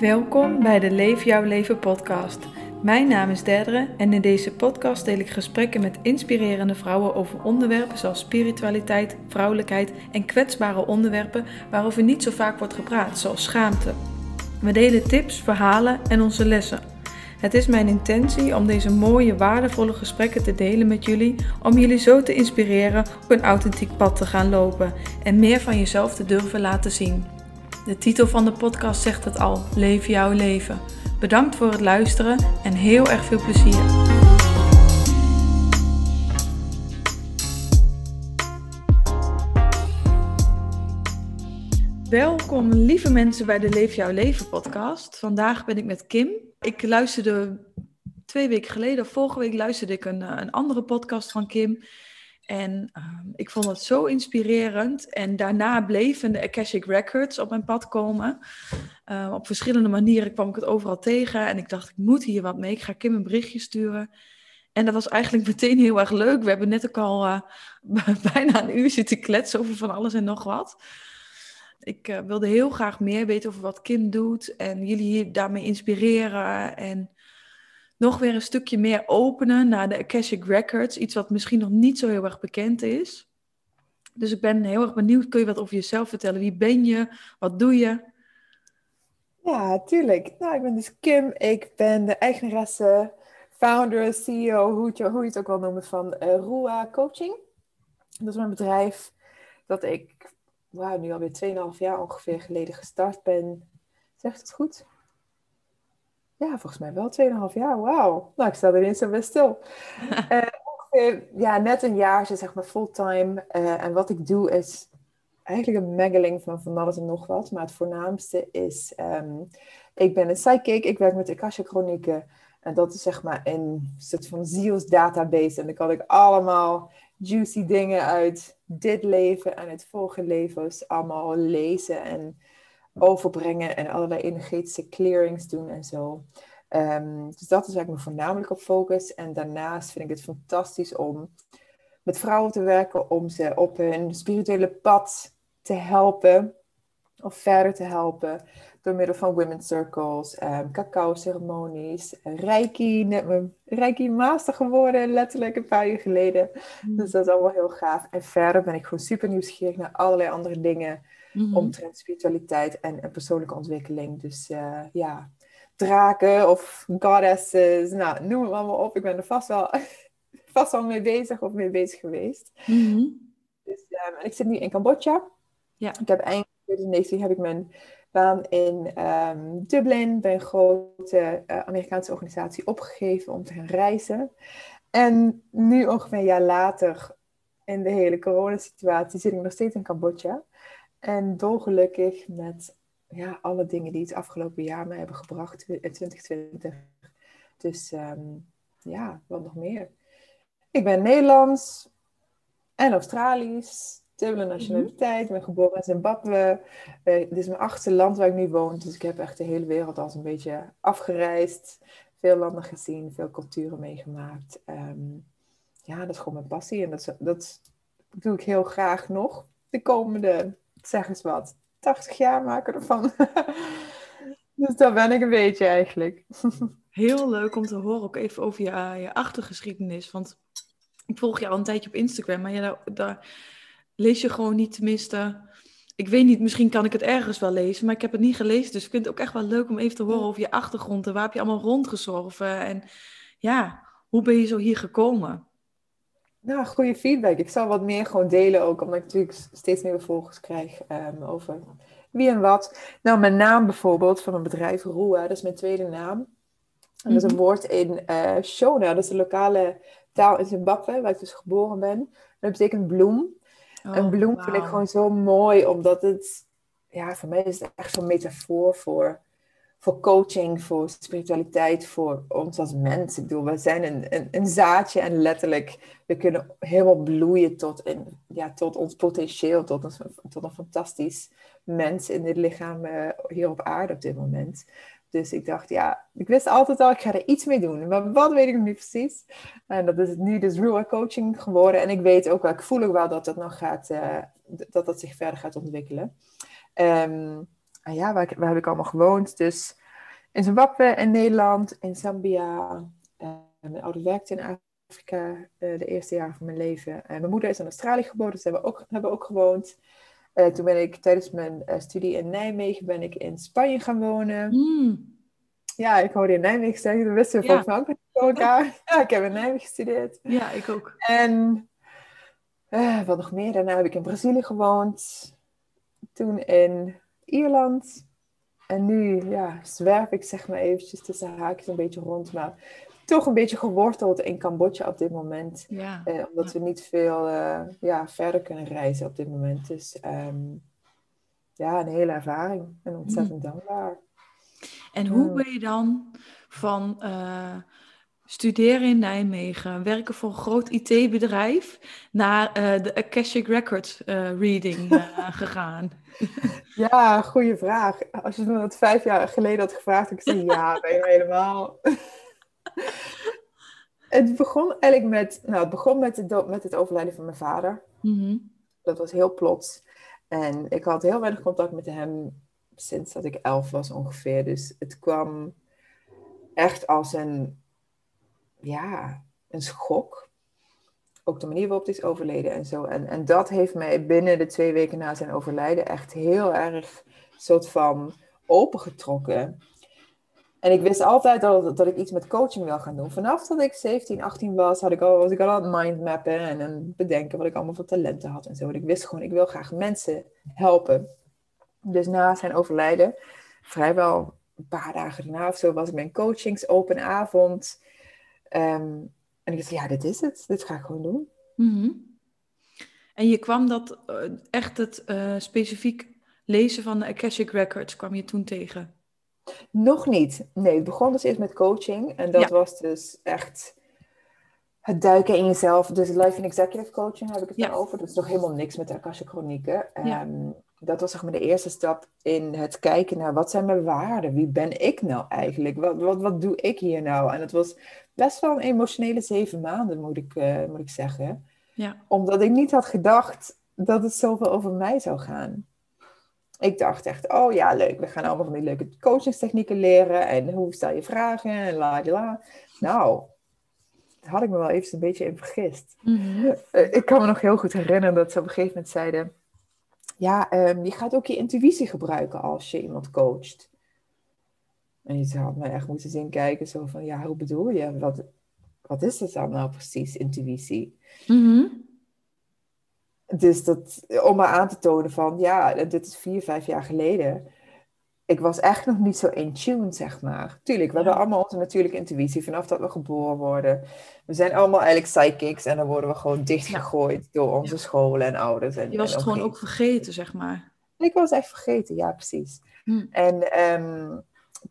Welkom bij de Leef Jouw Leven podcast. Mijn naam is Derdere en in deze podcast deel ik gesprekken met inspirerende vrouwen over onderwerpen zoals spiritualiteit, vrouwelijkheid en kwetsbare onderwerpen waarover niet zo vaak wordt gepraat, zoals schaamte. We delen tips, verhalen en onze lessen. Het is mijn intentie om deze mooie, waardevolle gesprekken te delen met jullie, om jullie zo te inspireren op een authentiek pad te gaan lopen en meer van jezelf te durven laten zien. De titel van de podcast zegt het al: Leef jouw leven. Bedankt voor het luisteren en heel erg veel plezier. Welkom lieve mensen bij de Leef jouw leven podcast. Vandaag ben ik met Kim. Ik luisterde twee weken geleden, vorige week luisterde ik een, een andere podcast van Kim. En ehm, ik vond het zo inspirerend. En daarna bleven de Akashic Records op mijn pad komen. Ehm, op verschillende manieren kwam ik het overal tegen. En ik dacht, ik moet hier wat mee. Ik ga Kim een berichtje sturen. En dat was eigenlijk meteen heel erg leuk. We hebben net ook al uh, bijna een uur zitten kletsen over van alles en nog wat. Ik uh, wilde heel graag meer weten over wat Kim doet. En jullie hier daarmee inspireren. En nog weer een stukje meer openen naar de Akashic Records. Iets wat misschien nog niet zo heel erg bekend is. Dus ik ben heel erg benieuwd. Kun je wat over jezelf vertellen? Wie ben je? Wat doe je? Ja, tuurlijk. Nou, ik ben dus Kim. Ik ben de eigenaresse, founder, CEO, hoe je, hoe het ook wil noemen, van uh, Rua Coaching. Dat is mijn bedrijf dat ik wow, nu alweer 2,5 jaar ongeveer geleden gestart ben. Zegt het goed? Ja, volgens mij wel 2,5 jaar. Wauw. Nou, ik sta er zo best stil. uh, ongeveer, ja, net een jaar, zeg maar fulltime. Uh, en wat ik doe is eigenlijk een mengeling van van alles en nog wat. Maar het voornaamste is, um, ik ben een psychic. Ik werk met de Akasha Chronieken. En dat is zeg maar een soort van zielsdatabase. En dan kan ik allemaal juicy dingen uit dit leven en het vorige levens allemaal lezen en overbrengen en allerlei energetische clearings doen en zo. Um, dus dat is waar ik me voornamelijk op focus. En daarnaast vind ik het fantastisch om met vrouwen te werken, om ze op hun spirituele pad te helpen of verder te helpen door middel van women's circles, um, cacao ceremonies, reiki, net mijn reiki master geworden, letterlijk een paar uur geleden. Mm. Dus dat is allemaal heel gaaf. En verder ben ik gewoon super nieuwsgierig naar allerlei andere dingen mm-hmm. omtrent spiritualiteit en, en, persoonlijke ontwikkeling. Dus uh, ja, draken of goddesses, nou, noem het allemaal op. Ik ben er vast wel, vast wel mee bezig of mee bezig geweest. Mm-hmm. Dus um, ik zit nu in Cambodja. Ja. Ik heb eind 2019 heb ik mijn baan in um, Dublin bij een grote uh, Amerikaanse organisatie opgegeven om te gaan reizen. En nu ongeveer een jaar later, in de hele coronasituatie, zit ik nog steeds in Cambodja. En dolgelukkig met ja, alle dingen die het afgelopen jaar me hebben gebracht in 2020. Dus um, ja, wat nog meer. Ik ben Nederlands en Australisch dubbele mhm. nationaliteit. Ik ben geboren in Zimbabwe. Uh, dit is mijn achtste land waar ik nu woon. Dus ik heb echt de hele wereld al een beetje afgereisd. Veel landen gezien, veel culturen meegemaakt. Um, ja, dat is gewoon mijn passie. En dat, dat doe ik heel graag nog. De komende, zeg eens wat, 80 jaar maken ervan. dus daar ben ik een beetje eigenlijk. Heel leuk om te horen, ook even over je, je achtergeschiedenis. Want ik volg je al een tijdje op Instagram, maar je, daar, daar lees je gewoon niet, tenminste. Ik weet niet, misschien kan ik het ergens wel lezen, maar ik heb het niet gelezen. Dus ik vind het ook echt wel leuk om even te horen over je achtergrond en waar heb je allemaal rondgezorven. En ja, hoe ben je zo hier gekomen? Nou, goede feedback. Ik zal wat meer gewoon delen ook, omdat ik natuurlijk steeds meer volgers krijg um, over wie en wat. Nou, mijn naam bijvoorbeeld van mijn bedrijf, Rua, dat is mijn tweede naam. En dat is een mhm. woord in uh, Shona, dat is de lokale taal in Zimbabwe, waar ik dus geboren ben. Dat betekent bloem. Oh, een bloem vind ik gewoon zo mooi, omdat het, ja, voor mij is het echt zo'n metafoor voor, voor coaching, voor spiritualiteit, voor ons als mens. Ik bedoel, we zijn een, zaadje en letterlijk, we kunnen helemaal bloeien tot, ja, tot ons potentieel, tot een, tot een fantastisch mens in dit lichaam uh, hier op aarde op dit moment. Dus ik dacht, ja, ik wist altijd al, ik ga er iets mee doen. Maar wat weet ik niet precies. En dat is nu dus Real Coaching geworden. En ik weet ook wel, ik voel ook wel dat dat nog gaat, uh, dat dat zich verder gaat ontwikkelen. Um, en ja, waar, waar, heb ik allemaal gewoond? Dus in Zimbabwe, in Nederland, in Zambia. Uh, mijn ouder werkte in Afrika uh, de eerste jaren van mijn leven. En mijn moeder is in Australië geboren, dus hebben we ook, hebben ook gewoond. Toen ben ik tijdens mijn studie in Nijmegen ben ik in Spanje gaan wonen. Mm. Ja, ik hoorde in Nijmegen zeggen, dat wisten we Ja. volgens mij ook elkaar. Ja, ik heb in Nijmegen gestudeerd. Ja, ik ook. En eh, wat nog meer? Daarna heb ik in Brazilië gewoond. Toen in Ierland. En nu ja, zwerf ik zeg maar eventjes tussen haakjes een beetje rond. Maar toch een beetje geworteld in Cambodja op dit moment. Ja. Eh, omdat we niet veel eh, ja, verder kunnen reizen op dit moment. Dus ehm, ja, een hele ervaring. En ontzettend dankbaar. En hoe Mm. ben je dan van eh, studeren in Nijmegen, werken voor een groot IT-bedrijf, naar eh, de Akashic Records eh, reading eh, gegaan? Ja, goede vraag. Als je me dat vijf jaar geleden had gevraagd, ik zei ja, ben je helemaal. het begon eigenlijk met, nou, het begon met, dood- met het overlijden van mijn vader. Mhm. Dat was heel plots. En ik had heel weinig contact met hem sinds dat ik elf was ongeveer. Dus het kwam echt als een, ja, een schok. Ook de manier waarop hij is overleden en zo. En, en dat heeft mij binnen de twee weken na zijn overlijden echt heel erg soort van opengetrokken. En ik wist altijd dat, dat ik iets met coaching wil gaan doen. Vanaf dat ik 17, 18 was, had ik al, was ik al aan het mindmappen en het bedenken wat ik allemaal voor talenten had en zo. En ik wist gewoon, ik wil graag mensen helpen. Dus na zijn overlijden, vrijwel een paar dagen daarna of zo, was ik mijn coachings open avond. Ehm, en ik dacht, ja, dit is het. Dit ga ik gewoon doen. Mhm. En je kwam dat eh, echt het eh, specifiek lezen van de Akashic Records kwam je toen tegen? Nog niet. Nee, het begon dus eerst met coaching. En dat Ja. was dus echt het duiken in jezelf. Dus life and executive coaching heb ik het Ja. dan over. Dat is nog helemaal niks met de Akasha Chronieken. Ja. Ehm, dat was zeg maar de eerste stap in het kijken naar wat zijn mijn waarden? Wie ben ik nou eigenlijk? Wat, wat, wat doe ik hier nou? En het was best wel een emotionele zeven maanden, moet ik, eh, moet ik zeggen. Ja. Omdat ik niet had gedacht dat het zoveel over mij zou gaan. Ik dacht echt, oh ja, leuk. We gaan allemaal van die leuke coachingstechnieken leren. En hoe stel je vragen? En la la, la. Nou, daar had ik me wel even een beetje in vergist. Mhm. Eh, ik kan me nog heel goed herinneren dat ze op een gegeven moment zeiden... Ja, ehm, je gaat ook je intuïtie gebruiken als je iemand coacht. En je had me echt moeten zien kijken, zo van, ja, hoe bedoel je? Wat, wat is dat dan nou precies, intuïtie? Mhm. Dus dat, om maar aan te tonen van, ja, dit is vier, vijf jaar geleden. Ik was echt nog niet zo in tune, zeg maar. Tuurlijk, we Ja. hebben allemaal onze natuurlijke intuïtie vanaf dat we geboren worden. We zijn allemaal eigenlijk psychics en dan worden we gewoon dichtgegooid door onze scholen en ouders. En, Je was en het gewoon ook vergeten, zeg maar. Ik was echt vergeten, ja, precies. Hm. En ehm,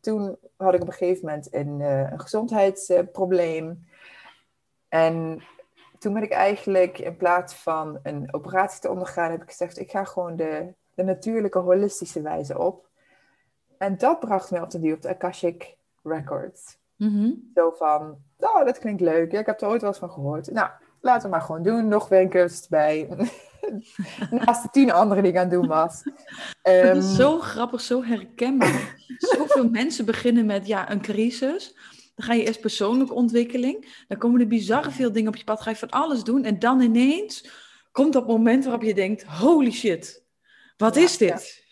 toen had ik op een gegeven moment een, eh, een gezondheidsprobleem. en toen ben ik eigenlijk, in plaats van een operatie te ondergaan, heb ik gezegd, ik ga gewoon de, de natuurlijke, holistische wijze op. En dat bracht mij op de duur op de Akashic Records. Mhm. Zo van, oh, dat klinkt leuk. Ja, ik heb er ooit wel eens van gehoord. Nou, laten we maar gewoon doen. Nog weer een cursus bij. Naast de tien andere die ik aan het doen was. Het Ehm, is zo grappig, zo herkenbaar. Zoveel mensen beginnen met ja, een crisis. Dan ga je eerst persoonlijke ontwikkeling. Dan komen er bizarre veel dingen op je pad. Ga je van alles doen. En dan ineens komt dat moment waarop je denkt: holy shit, wat Ja, is dit?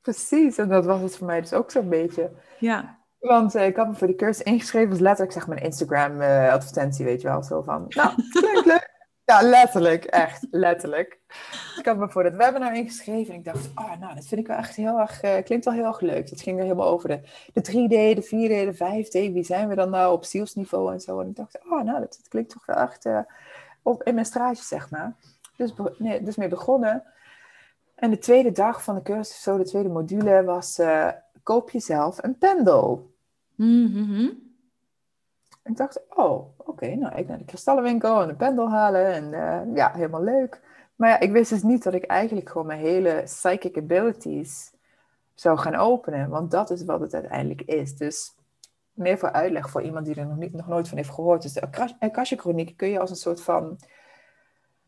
Precies, en dat was het voor mij dus ook zo'n beetje. Ja, Want eh, ik had me voor die cursus ingeschreven, dus letterlijk zeg maar een Instagram-advertentie, weet je wel. Zo van, nou, klinkt leuk. Ja, letterlijk, echt, letterlijk. Ik had me voor dat webinar ingeschreven en ik dacht, oh, nou, dat vind ik wel echt heel erg, eh, klinkt wel heel erg leuk. Dat ging er helemaal over de, de 3D, de 4D, de 5D, wie zijn we dan nou op zielsniveau en zo. En ik dacht, oh, nou, dat, dat klinkt toch wel echt eh, op, in mijn straatje, zeg maar. Dus, nee, dus mee begonnen. En de tweede dag van de cursus, zo de tweede module, was eh, koop jezelf een pendel. En ik dacht, oh, oké, nou, ik naar de kristallenwinkel en een pendel halen en eh, ja, helemaal leuk. Maar ja, ik wist dus niet dat ik eigenlijk gewoon mijn hele psychic abilities zou gaan openen, want dat is wat het uiteindelijk is. Dus meer voor uitleg voor iemand die er nog, niet, nog nooit van heeft gehoord. Dus de Akash- Akasha-chronieken kun je als een soort van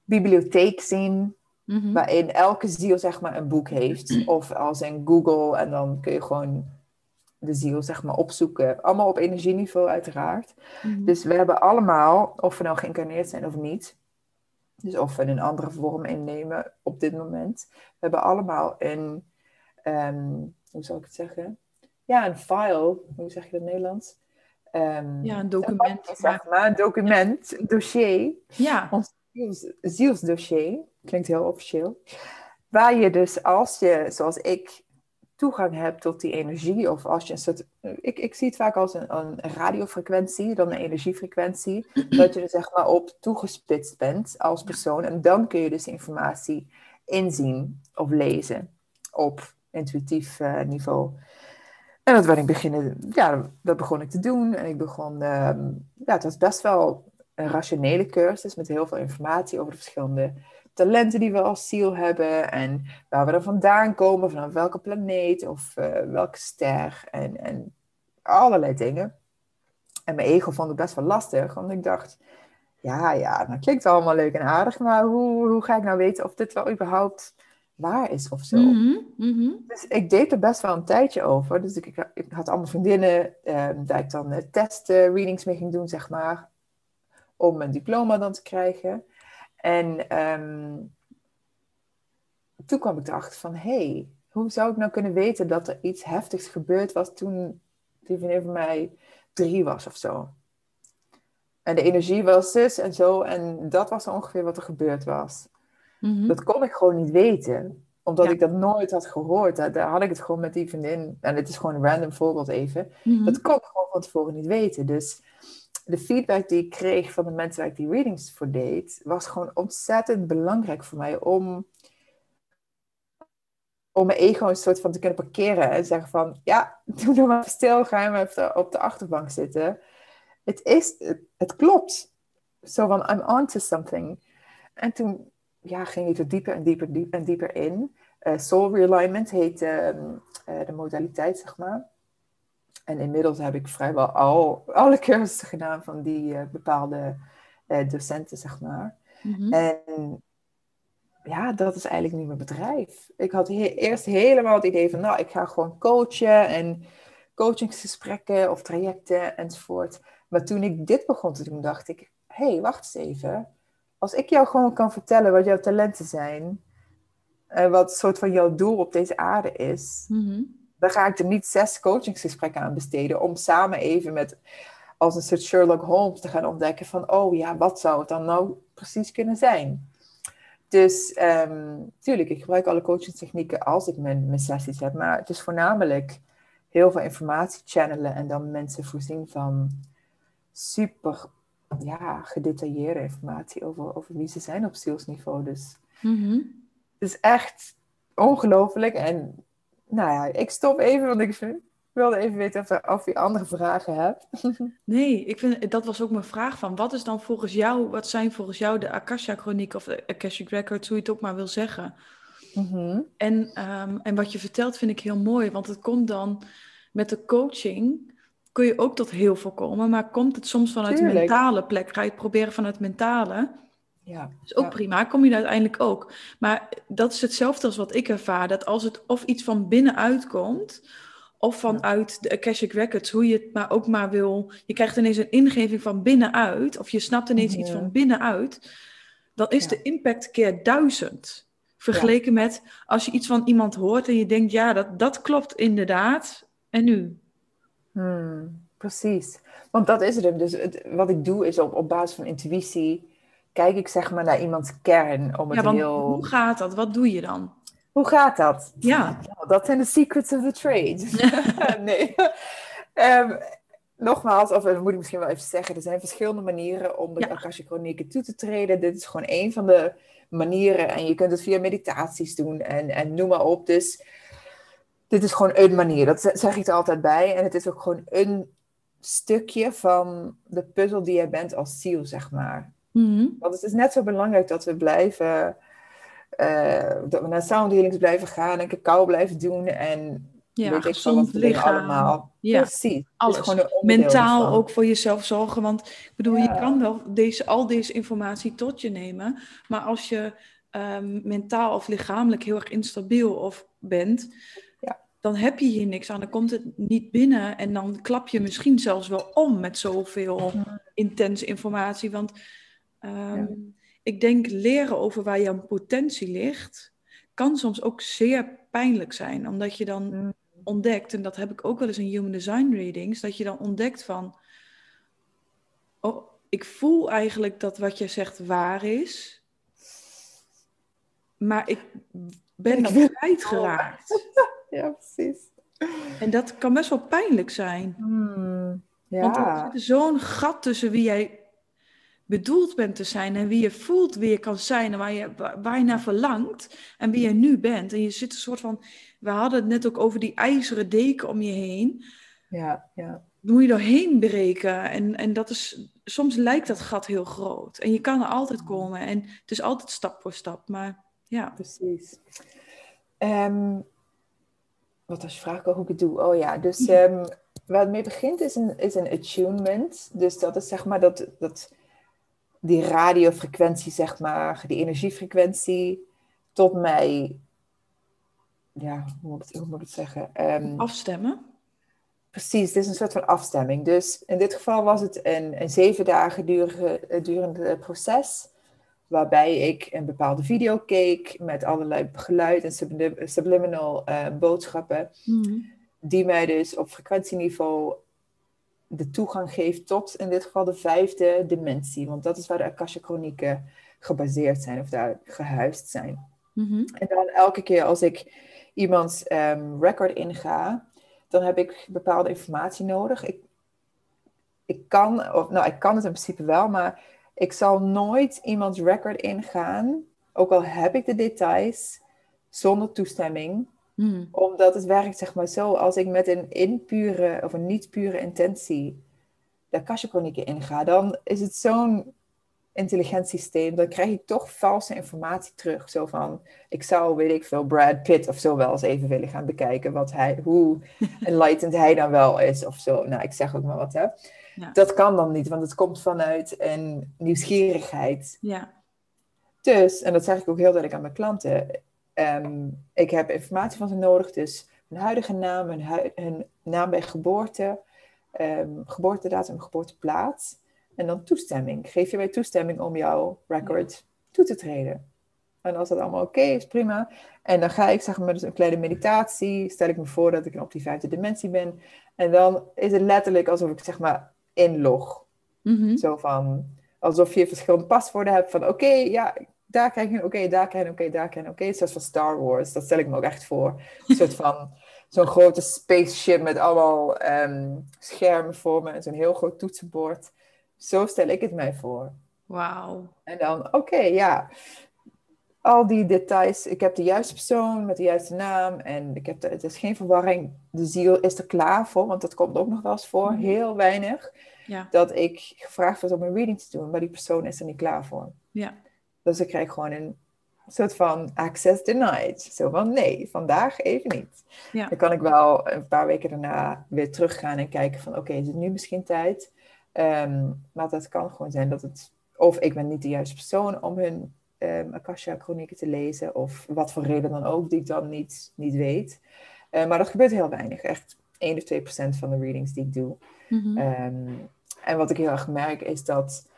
bibliotheek zien, Mhm. waarin elke ziel zeg maar een boek heeft. Of als in Google en dan kun je gewoon de ziel, zeg maar, opzoeken. Allemaal op energieniveau uiteraard. Mhm. Dus we hebben allemaal, of we nou geïncarneerd zijn of niet, dus of we een andere vorm innemen op dit moment, we hebben allemaal een, ehm, hoe zal ik het zeggen? Ja, een file, hoe zeg je dat in het Nederlands? Ehm, Ja, een document. zeg maar, een document, een dossier, Ja, ons ziels, zielsdossier, klinkt heel officieel, waar je dus als je, zoals ik, toegang hebt tot die energie, of als je een soort, ik, ik zie het vaak als een, een radiofrequentie, dan een energiefrequentie, dat je er zeg maar op toegespitst bent als persoon, en dan kun je dus informatie inzien of lezen op intuïtief eh, niveau. En dat ben ik beginnen, ja, dat begon ik te doen. En ik begon, ehm, ja, het was best wel een rationele cursus met heel veel informatie over de verschillende talenten die we als ziel hebben en waar we er vandaan komen, vanaf welke planeet of eh, welke ster en, en allerlei dingen. En mijn ego vond het best wel lastig, want ik dacht, ja, ja, dat klinkt allemaal leuk en aardig, maar hoe, hoe ga ik nou weten of dit wel überhaupt waar is of zo? Mhm, mhm. Dus ik deed er best wel een tijdje over. Dus ik, ik, ik had allemaal vriendinnen daar ik dan eh, testen, readings mee ging doen, zeg maar. Om mijn diploma dan te krijgen. En ehm, toen kwam ik erachter van, hé, hey, hoe zou ik nou kunnen weten dat er iets heftigs gebeurd was toen die vriendin van mij drie was of zo. En de energie was zus en zo. En dat was ongeveer wat er gebeurd was. Mhm. Dat kon ik gewoon niet weten. Omdat Ja. ik dat nooit had gehoord. Daar, daar had ik het gewoon met die vriendin. En dit is gewoon een random voorbeeld even. Mhm. Dat kon ik gewoon van tevoren niet weten. Dus de feedback die ik kreeg van de mensen waar ik die readings voor deed, was gewoon ontzettend belangrijk voor mij om, om mijn ego een soort van te kunnen parkeren en zeggen van, ja, doe nou maar stil, ga maar even op de achterbank zitten. Het is, het, klopt. Zo van, I'm onto something. En toen ja, ging ik er dieper en dieper, dieper en dieper in. Eh, Soul Realignment heet ehm, eh, de modaliteit, zeg maar. En inmiddels heb ik vrijwel al alle cursussen gedaan van die eh, bepaalde eh, docenten, zeg maar. Mhm. En ja, dat is eigenlijk nu mijn bedrijf. Ik had he- eerst helemaal het idee van, nou, ik ga gewoon coachen en coachingsgesprekken of trajecten enzovoort. Maar toen ik dit begon te doen, dacht ik, hé, hey, wacht eens even. Als ik jou gewoon kan vertellen wat jouw talenten zijn, en wat soort van jouw doel op deze aarde is, Mhm. Dan ga ik er niet zes coachingsgesprekken aan besteden om samen even met als een soort Sherlock Holmes te gaan ontdekken van oh ja, wat zou het dan nou precies kunnen zijn? Dus ehm tuurlijk, ik gebruik alle coachingstechnieken als ik mijn, mijn sessies heb, maar het is voornamelijk heel veel informatie channelen en dan mensen voorzien van super ja, gedetailleerde informatie over, over wie ze zijn op zielsniveau. Dus Mhm. het is echt ongelooflijk. En nou ja, ik stop even, want ik wilde even weten of, er, of je andere vragen hebt. Nee, ik vind, dat was ook mijn vraag van, wat is dan volgens jou, wat zijn volgens jou de Akasha-chroniek of de Akashic Records, hoe je het ook maar wil zeggen. Mhm. En, ehm, en wat je vertelt vind ik heel mooi, want het komt dan met de coaching, kun je ook tot heel veel komen, maar komt het soms vanuit de Tuurlijk. mentale plek, ga je het proberen vanuit mentale, Ja, is ook ja. prima, kom je er uiteindelijk ook. Maar dat is hetzelfde als wat ik ervaar, dat als het of iets van binnenuit komt, of vanuit de Akashic Records, hoe je het maar ook maar wil, je krijgt ineens een ingeving van binnenuit, of je snapt ineens iets van binnenuit, dan is Ja. de impact keer duizend. Vergeleken met als je iets van iemand hoort en je denkt, ja, dat, dat klopt inderdaad. En nu? Hmm, precies. Want dat is het. Dus het, wat ik doe is op, op basis van intuïtie, kijk ik zeg maar naar iemands kern. Om het Ja, want heel... hoe gaat dat? Wat doe je dan? Hoe gaat dat? Ja. Nou, dat zijn de secrets of the trade. nee. Ehm, nogmaals, of dat moet ik misschien wel even zeggen, er zijn verschillende manieren om de Ja. Chronieken toe te treden. Dit is gewoon één van de manieren en je kunt het via meditaties doen en, en noem maar op. Dus dit is gewoon een manier, dat zeg ik er altijd bij. En het is ook gewoon een stukje van de puzzel die jij bent als ziel, zeg maar. Mhm. Want het is net zo belangrijk dat we blijven, eh, dat we naar sound healings blijven gaan en cacao blijven doen en Ja, weet ik gezond wat lichaam. allemaal. Ja, Precies. Alles. gewoon Mentaal ervan. ook voor jezelf zorgen. Want ik bedoel, je kan wel deze, al deze informatie tot je nemen. Maar als je ehm, mentaal of lichamelijk heel erg instabiel of bent, Ja. dan heb je hier niks aan. Dan komt het niet binnen en dan klap je misschien zelfs wel om met zoveel intense informatie. Want ehm, ik denk leren over waar jouw potentie ligt, kan soms ook zeer pijnlijk zijn. Omdat je dan mm. ontdekt, en dat heb ik ook wel eens in Human Design Readings, dat je dan ontdekt van, oh, ik voel eigenlijk dat wat je zegt waar is, maar ik ben dat kwijtgeraakt. Ja, precies. En dat kan best wel pijnlijk zijn. Ja. Want er zit zo'n gat tussen wie jij bedoeld bent te zijn en wie je voelt wie je kan zijn en waar je, waar je naar verlangt en wie je nu bent. En je zit een soort van, we hadden het net ook over die ijzeren deken om je heen. Ja, ja. moet je doorheen breken en, en dat is, soms lijkt dat gat heel groot. En je kan er altijd hmm. komen en het is altijd stap voor stap, maar ja. Precies. Um, wat als je vraagt hoe ik het doe? Oh ja, dus um, waar het mee begint is een, is een attunement. Dus dat is zeg maar dat, dat die radiofrequentie, zeg maar, die energiefrequentie, tot mij, ja, hoe moet ik, hoe moet ik het zeggen? Um, Afstemmen? Precies, het is een soort van afstemming. Dus in dit geval was het een, een zeven dagen durende, durende proces waarbij ik een bepaalde video keek met allerlei geluid en subliminal uh, boodschappen, hmm. die mij dus op frequentieniveau de toegang geeft tot in dit geval de vijfde dimensie, want dat is waar de Akasha chronieken gebaseerd zijn of daar gehuisd zijn. Mm-hmm. En dan elke keer als ik iemands um, record inga, dan heb ik bepaalde informatie nodig. Ik, ik kan, of nou, ik kan het in principe wel, maar ik zal nooit iemands record ingaan, ook al heb ik de details, zonder toestemming. Hmm. Omdat het werkt zeg maar zo, als ik met een inpure of een niet pure intentie de Akasha-chronieken inga, dan is het zo'n intelligent systeem, dan krijg ik toch valse informatie terug. Zo van, ik zou, weet ik veel, Brad Pitt of zo wel eens even willen gaan bekijken, wat hij, hoe enlightened hij dan wel is of zo. Nou, ik zeg ook maar wat, hè. Dat kan dan niet, want het komt vanuit een nieuwsgierigheid. Ja. Dus, en dat zeg ik ook heel duidelijk aan mijn klanten, ehm, ik heb informatie van ze nodig, dus hun huidige naam, hun, hun naam bij geboorte, um, geboortedatum, geboorteplaats. En dan toestemming. Geef je mij toestemming om jouw record toe te treden? En als dat allemaal oké is, prima. En dan ga ik zeg maar dus een kleine meditatie. Stel ik me voor dat ik op die vijfde dimensie ben. En dan is het letterlijk alsof ik zeg maar inlog. Mm Zo van, alsof je verschillende paswoorden hebt van oké, ja, daar krijg je oké, daar krijg je oké, daar krijg je oké. Zoals van Star Wars, dat stel ik me ook echt voor. Een soort van, zo'n grote spaceship met allemaal ehm, schermen voor me en zo'n heel groot toetsenbord. Zo stel ik het mij voor. Wauw. En dan, oké, ja. Al die details. Ik heb de juiste persoon met de juiste naam. En ik heb de, het is geen verwarring. De ziel is er klaar voor. Want dat komt ook nog wel eens voor. Mhm. Heel weinig. Ja. Dat ik gevraagd was om een reading te doen. Maar die persoon is er niet klaar voor. Ja. Dus ik krijg gewoon een soort van access denied. Zo van nee, vandaag even niet. Ja. Dan kan ik wel een paar weken daarna weer teruggaan en kijken van oké, is het nu misschien tijd? Ehm, maar dat kan gewoon zijn dat het, of ik ben niet de juiste persoon om hun um, Akasha-chronieken te lezen, of wat voor reden dan ook, die ik dan niet, niet weet. Uh, maar dat gebeurt heel weinig, echt 1 of 2 procent van de readings die ik doe. Mm Um, en wat ik heel erg merk is dat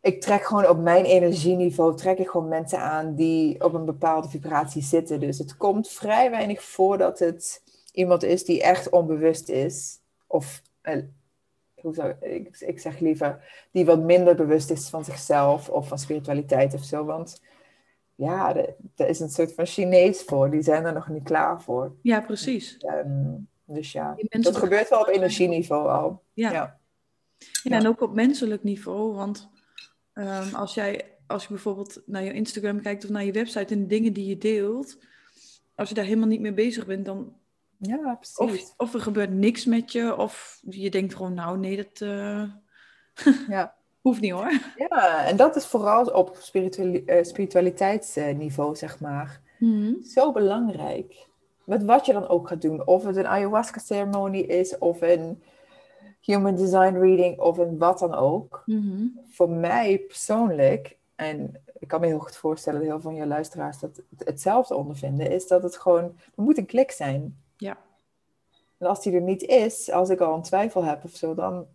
ik trek gewoon op mijn energieniveau, trek ik gewoon mensen aan die op een bepaalde vibratie zitten. Dus het komt vrij weinig voor dat het iemand is die echt onbewust is. Of uh, hoe zou, ik, ik zeg liever, die wat minder bewust is van zichzelf of van spiritualiteit of zo. Want ja, er is een soort van Chinees voor, die zijn er nog niet klaar voor. Ja, precies. Um, dus ja, dat gebeurt wel op energieniveau al. Ja. Ja. ja. en ook op menselijk niveau, want um, als jij, als je bijvoorbeeld naar je Instagram kijkt of naar je website en de dingen die je deelt, als je daar helemaal niet mee bezig bent, dan ja, precies. Of, of er gebeurt niks met je, of je denkt gewoon, nou nee, dat uh... ja. hoeft niet hoor. Ja, en dat is vooral op spirituali uh, spiritualiteitsniveau, zeg maar, mm zo belangrijk. Met wat je dan ook gaat doen. Of het een ayahuasca-ceremonie is, of een human design reading, of een wat dan ook. Mm Voor mij persoonlijk, en ik kan me heel goed voorstellen dat heel veel van je luisteraars dat hetzelfde ondervinden, is dat het gewoon, er moet een klik zijn Ja. En als die er niet is, als ik al een twijfel heb of zo, dan,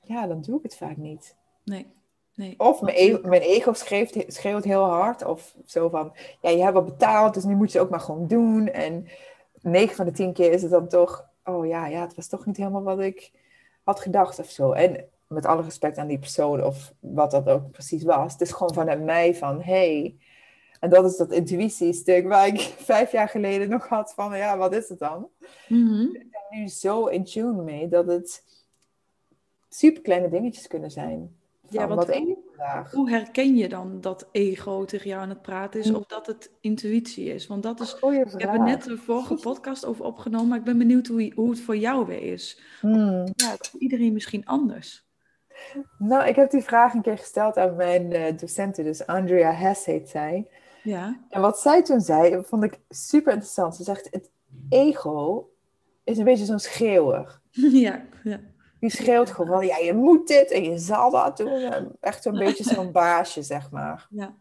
ja, dan doe ik het vaak niet. Nee. nee. Of mijn ego, mijn ego schreeuwt, schreeuwt heel hard. Of zo van, ja, je hebt wat betaald, dus nu moet je het ook maar gewoon doen. En 9 van de 10 keer is het dan toch, oh ja, ja, het was toch niet helemaal wat ik had gedacht of zo. En met alle respect aan die persoon of wat dat ook precies was. Het is gewoon vanuit mij van, hey, en dat is dat intuïtiestuk waar ik vijf jaar geleden nog had van, ja, wat is het dan? Mhm. Ik ben nu zo in tune mee dat het super kleine dingetjes kunnen zijn. Van, Ja, want wat hoe- herken je dan dat ego tegen jou aan het praten is Hm. of dat het intuïtie is? Want dat is, Goeie ik heb er vraag. net de vorige podcast over opgenomen, maar ik ben benieuwd hoe, hoe het voor jou weer is. Hmm. Ja, het is voor iedereen misschien anders. Nou, ik heb die vraag een keer gesteld aan mijn eh, docenten, dus Andrea Hess heet zij. Ja, En wat zij toen zei, vond ik super interessant. Ze zegt, het ego is een beetje zo'n schreeuwer. ja, ja. Die schreeuwt gewoon ja, je moet dit en je zal dat doen. En Echt zo'n beetje zo'n baasje, zeg maar. ja.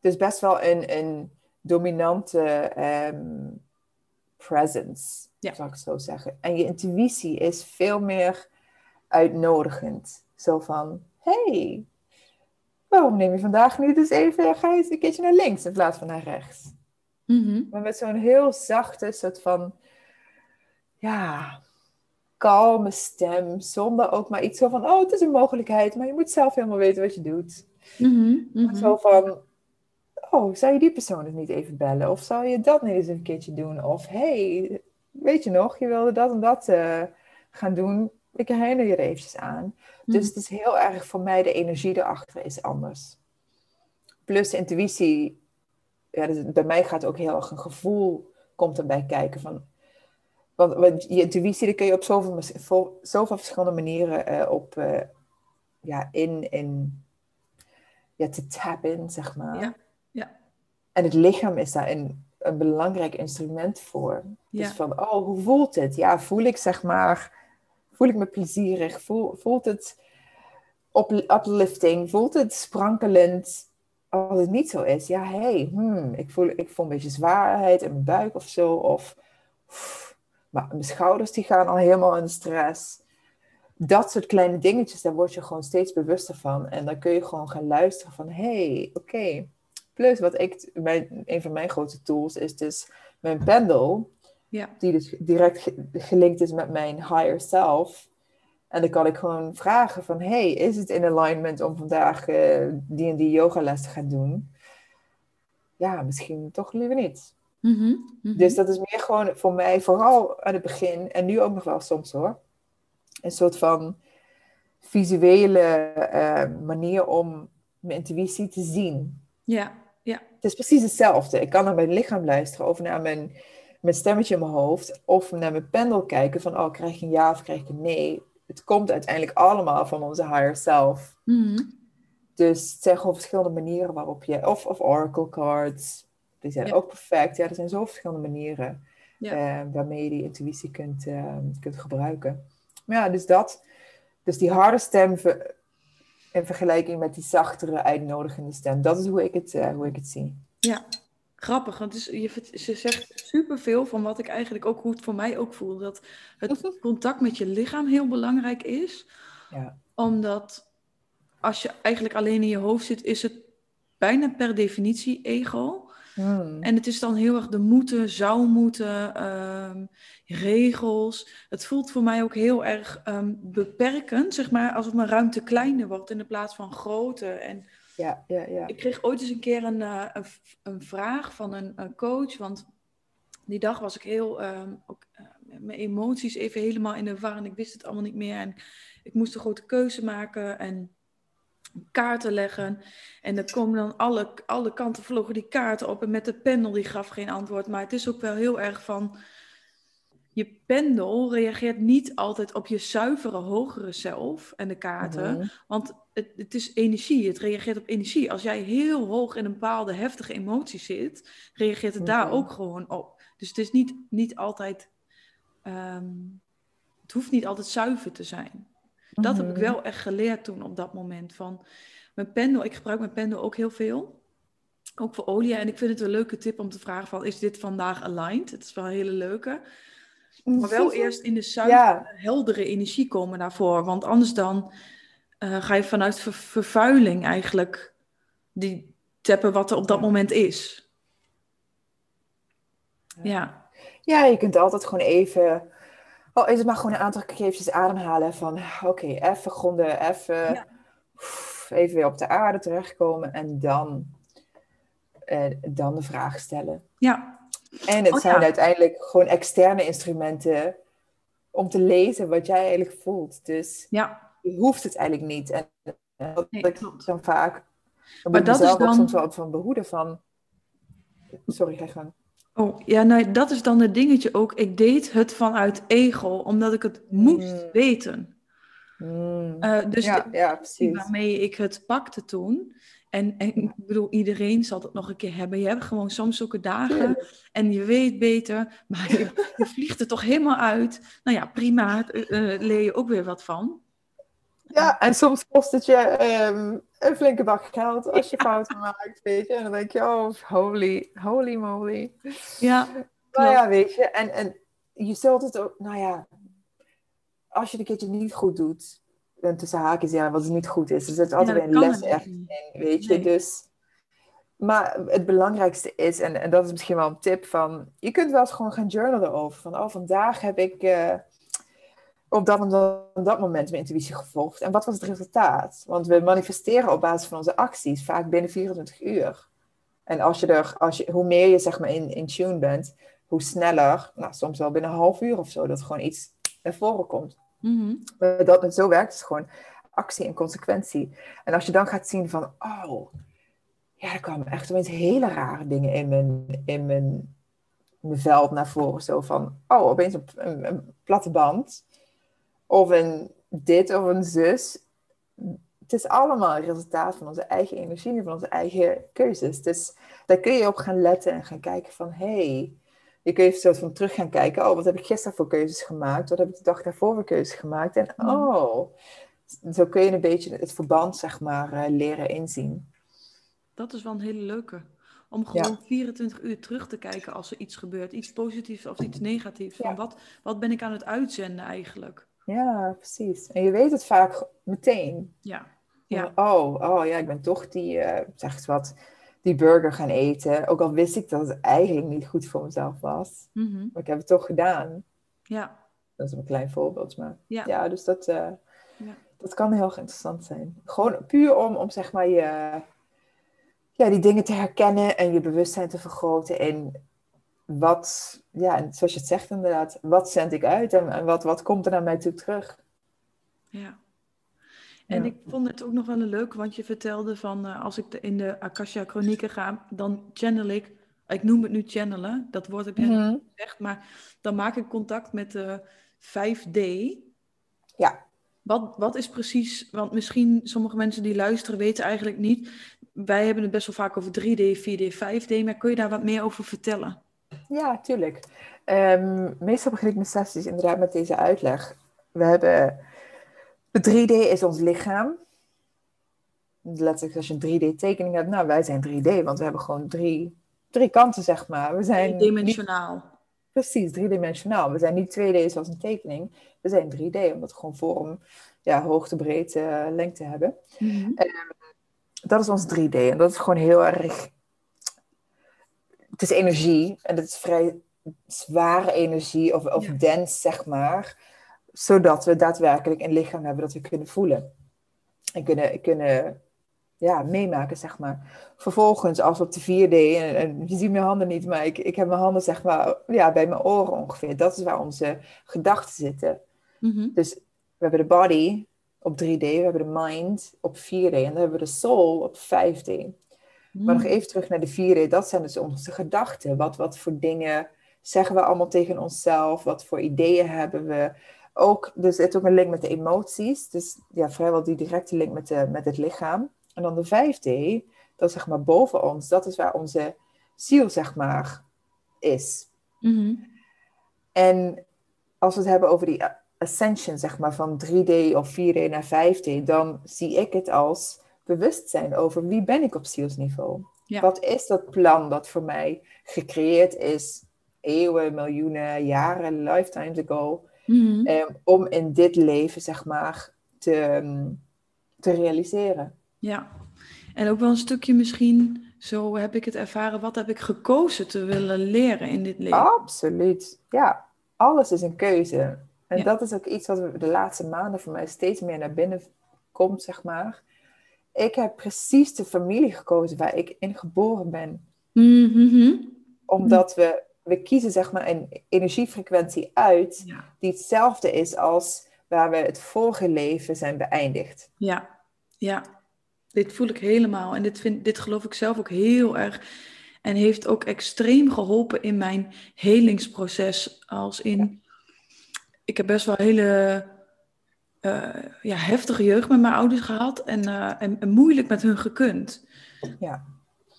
Dus best wel een, een dominante ehm, presence, Ja. zou ik zo zeggen. En je intuïtie is veel meer uitnodigend. Zo van, hey, waarom neem je vandaag niet eens even, ga je eens een keertje naar links in plaats van naar rechts? Mhm. Maar met zo'n heel zachte soort van, ja, kalme stem. Zonder ook maar iets zo van, oh, het is een mogelijkheid, maar je moet zelf helemaal weten wat je doet. Mhm, mhm. Zo van, oh, zou je die persoon eens niet even bellen? Of zou je dat niet eens een keertje doen? Of, hey, weet je nog, je wilde dat en dat eh, gaan doen. Ik herinner je er eventjes aan. Dus het is heel erg voor mij, de energie erachter is anders. Plus intuïtie, ja, dus bij mij gaat ook heel erg een gevoel, komt erbij kijken van... Want, want je intuïtie, daar kun je op zoveel, verschillende manieren eh, op eh, ja, in, in ja, te tap in, zeg maar. Ja, ja. En het lichaam is daar een, een belangrijk instrument voor. Dus Ja. van, oh, hoe voelt het? Ja, voel ik zeg maar, voel ik me plezierig? Voel, voelt het op, uplifting? Voelt het sprankelend? Als het niet zo is, ja, hey, hmm, ik, voel, ik voel een beetje zwaarheid in mijn buik of zo. Of, pff, maar mijn schouders die gaan al helemaal in de stress. Dat soort kleine dingetjes, daar word je gewoon steeds bewuster van. En dan kun je gewoon gaan luisteren van, hey, oké. Plus, wat ik, mijn, een van mijn grote tools is dus mijn pendel Ja, die dus direct ge- gelinkt is met mijn higher self. En dan kan ik gewoon vragen van, hey, is het in alignment om vandaag eh, die en die yogales te gaan doen? Ja, misschien toch liever niet. Mhm, mhm. Dus dat is meer gewoon voor mij, vooral aan het begin, en nu ook nog wel soms hoor, een soort van visuele eh, manier om mijn intuïtie te zien. ja, ja, Het is precies hetzelfde. Ik kan naar mijn lichaam luisteren of naar mijn, mijn stemmetje in mijn hoofd. Of naar mijn pendel kijken van, oh, krijg ik een ja of krijg ik een nee? Het komt uiteindelijk allemaal van onze higher self. Mhm. Dus het zijn gewoon verschillende manieren waarop je... Of, of oracle cards. Die zijn Ja. ook perfect. Ja, er zijn zo verschillende manieren Ja. eh, waarmee je die intuïtie kunt, eh, kunt gebruiken. Maar ja, dus dat. Dus die harde stem ver- in vergelijking met die zachtere, uitnodigende stem. Dat is hoe ik het, eh, hoe ik het zie. Ja, grappig. Want is, je, ze zegt superveel van wat ik eigenlijk ook, hoe het voor mij ook voelde. Dat het contact met je lichaam heel belangrijk is. Ja. Omdat als je eigenlijk alleen in je hoofd zit, is het bijna per definitie ego. Hmm. En het is dan heel erg de moeten, zou moeten, ehm, regels. Het voelt voor mij ook heel erg ehm, beperkend, zeg maar, alsof mijn ruimte kleiner wordt in de plaats van groter. En Ja, ja, ja. ik kreeg ooit eens een keer een, eh, een, vraag van een, een coach, want die dag was ik heel, ehm, ook, eh, mijn emoties even helemaal in de war en ik wist het allemaal niet meer. En ik moest een grote keuze maken en kaarten leggen. En dan komen dan alle, alle kanten vlogen die kaarten op en met de pendel die gaf geen antwoord. Maar het is ook wel heel erg van, je pendel reageert niet altijd op je zuivere hogere zelf en de kaarten. Mhm. Want het, het is energie, het reageert op energie. Als jij heel hoog in een bepaalde heftige emotie zit, reageert het daar Mhm. ook gewoon op. Dus het is niet, niet altijd, ehm, het hoeft niet altijd zuiver te zijn. Dat heb ik Mhm. wel echt geleerd toen op dat moment. Van mijn pendel, ik gebruik mijn pendel ook heel veel. Ook voor olie. En ik vind het een leuke tip om te vragen van, is dit vandaag aligned? Het is wel een hele leuke. Maar wel eerst in de zuivere, heldere energie komen daarvoor. Want anders dan uh, ga je vanuit vervuiling eigenlijk die tappen wat er op dat moment is. Ja. Ja, je kunt altijd gewoon even... Oh, is het maar gewoon een aantal keertjes ademhalen van... Oké, even gronden, even... Even weer op de aarde terechtkomen en dan, uh, dan de vraag stellen. Ja. En het oh, zijn uiteindelijk gewoon externe instrumenten om te lezen wat jij eigenlijk voelt. Dus ja. je hoeft het eigenlijk niet. En dat nee, ik dan vaak maar dat is dan... soms wel van behoeden van... Sorry, ga gang. Oh, ja, nou, dat is dan het dingetje ook. Ik deed het vanuit ego, omdat ik het moest mm. weten. Mm. Uh, dus ja, waarmee ik het pakte toen. En, en ik bedoel, iedereen zal het nog een keer hebben. Je hebt gewoon soms zulke dagen en je weet beter, maar je, je, vliegt er toch helemaal uit. Nou ja, prima, uh, leer je ook weer wat van. Ja, en soms kost het je um, een flinke bak geld als je fouten maakt, weet je. En dan denk je, oh, holy, holy moly. Ja, Nou ja, weet je, en, en je zult het ook, nou ja, als je het een keertje niet goed doet, dan tussen haakjes, ja, wat het niet goed is. Er zit altijd weer een les echt in, weet je. Dus, maar het belangrijkste is, en, en dat is misschien wel een tip van, je kunt wel eens gewoon gaan journalen over. Van, oh, vandaag heb ik... Uh, op dat, op dat moment mijn intuïtie gevolgd. En wat was het resultaat? Want we manifesteren op basis van onze acties vaak binnen 24 uur. En als je er, als je, hoe meer je zeg maar in, in tune bent, hoe sneller, nou, soms wel binnen een half uur of zo, dat gewoon iets naar voren komt. Mm dat, zo werkt het gewoon. Actie en consequentie. En als je dan gaat zien van, oh, ja, er kwamen echt opeens hele rare dingen in mijn, in mijn, mijn veld naar voren. Zo van, oh, opeens een, een, een platte band of een dit of een zus. Het is allemaal een resultaat van onze eigen energie en van onze eigen keuzes. Dus daar kun je op gaan letten en gaan kijken van... hey, je kunt even soort van terug gaan kijken. Oh, wat heb ik gisteren voor keuzes gemaakt? Wat heb ik de dag daarvoor voor keuzes gemaakt? En oh, zo kun je een beetje het verband, zeg maar, uh, leren inzien. Dat is wel een hele leuke. Om gewoon 24 uur terug te kijken als er iets gebeurt. Iets positiefs of iets negatiefs. Van wat, wat ben ik aan het uitzenden eigenlijk? Ja, precies. En je weet het vaak meteen. Ja. ja. oh, oh ja, ik ben toch die, uh, zeg eens wat, die burger gaan eten. Ook al wist ik dat het eigenlijk niet goed voor mezelf was. Mm Maar ik heb het toch gedaan. Ja. Dat is een klein voorbeeld, maar ja, ja dus dat, uh, ja. dat kan heel interessant zijn. Gewoon puur om, om zeg maar je, ja, die dingen te herkennen en je bewustzijn te vergroten in wat, ja, en zoals je het zegt inderdaad, wat zend ik uit en, en wat, wat komt er naar mij toe terug? Ja. En ik vond het ook nog wel een leuk, want je vertelde van uh, als ik de, in de Akasha Chronieken ga, dan channel ik, ik noem het nu channelen, dat woord heb je mm gezegd, maar dan maak ik contact met de 5D. Ja. Wat, wat is precies, want misschien sommige mensen die luisteren weten eigenlijk niet, wij hebben het best wel vaak over 3D, 4D, 5D, maar kun je daar wat meer over vertellen? Ja, tuurlijk. Um, meestal begin ik mijn sessies inderdaad met deze uitleg. We hebben... De 3D is ons lichaam. Letterlijk als je een 3D-tekening hebt. Nou, wij zijn 3D, want we hebben gewoon drie, drie kanten, zeg maar. We zijn Driedimensionaal. Niet... Precies, driedimensionaal. We zijn niet 2D zoals een tekening. We zijn 3D, omdat we gewoon vorm, ja, hoogte, breedte, lengte hebben. Mm -hmm. dat is ons 3D. En dat is gewoon heel erg het is energie en het is vrij zware energie of, of dense, zeg maar. Zodat we daadwerkelijk een lichaam hebben dat we kunnen voelen. En kunnen, kunnen ja, meemaken, zeg maar. Vervolgens, als op de 4D, en, en, je ziet mijn handen niet, maar ik, ik heb mijn handen, zeg maar, ja, bij mijn oren ongeveer. Dat is waar onze gedachten zitten. Mm Dus we hebben de body op 3D, we hebben de mind op 4D en dan hebben we de soul op 5D. Maar nog hmm. even terug naar de vierde, dat zijn dus onze gedachten. Wat, wat voor dingen zeggen we allemaal tegen onszelf? Wat voor ideeën hebben we? Ook, dus het ook een link met de emoties. Dus ja, vrijwel die directe link met, de, met het lichaam. En dan de vijfde, dat is zeg maar boven ons. Dat is waar onze ziel, zeg maar, is. Mm En als we het hebben over die ascension, zeg maar, van 3D of 4D naar 5D, dan zie ik het als bewust zijn over wie ben ik op zielsniveau. Ja. Wat is dat plan dat voor mij gecreëerd is eeuwen, miljoenen, jaren, lifetimes ago, Mhm. eh, om in dit leven, zeg maar, te, mm, te realiseren. Ja, en ook wel een stukje misschien, zo heb ik het ervaren, wat heb ik gekozen te willen leren in dit leven? Absoluut. Ja, alles is een keuze. En Ja. dat is ook iets wat de laatste maanden voor mij steeds meer naar binnen komt, zeg maar. Ik heb precies de familie gekozen waar ik in geboren ben. Mhm. Omdat we, we kiezen zeg maar een energiefrequentie uit Ja, die hetzelfde is als waar we het vorige leven zijn beëindigd. ja, ja. Dit voel ik helemaal en dit, vind, dit geloof ik zelf ook heel erg. En heeft ook extreem geholpen in mijn helingsproces. Als in, ik heb best wel hele eh, ja, heftige jeugd met mijn ouders gehad en, eh, en, en moeilijk met hun gekund. Ja,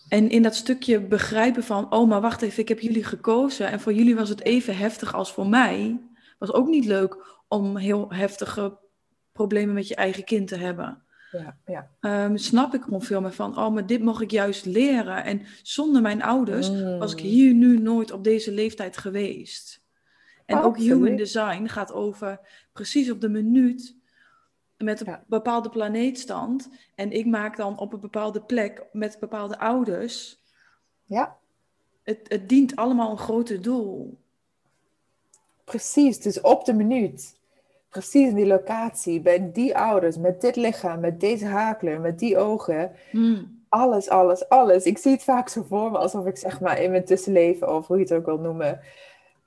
En in dat stukje begrijpen van, oh maar wacht even, ik heb jullie gekozen en voor jullie was het even heftig als voor mij. Was ook niet leuk om heel heftige problemen met je eigen kind te hebben. ja, ja. Ehm, snap ik gewoon veel meer van, oh maar dit mag ik juist leren. En zonder mijn ouders was ik Mm. hier nu nooit op deze leeftijd geweest. En ook human design gaat over precies op de minuut met een Ja. bepaalde planeetstand. En ik maak dan op een bepaalde plek met bepaalde ouders. Ja, Het, het dient allemaal een groter doel. precies. Dus op de minuut. Precies in die locatie, bij die ouders, met dit lichaam, met deze haarkleur, met die ogen. Hmm. Alles, alles, alles. Ik zie het vaak zo voor me alsof ik zeg maar in mijn tussenleven, of hoe je het ook wil noemen,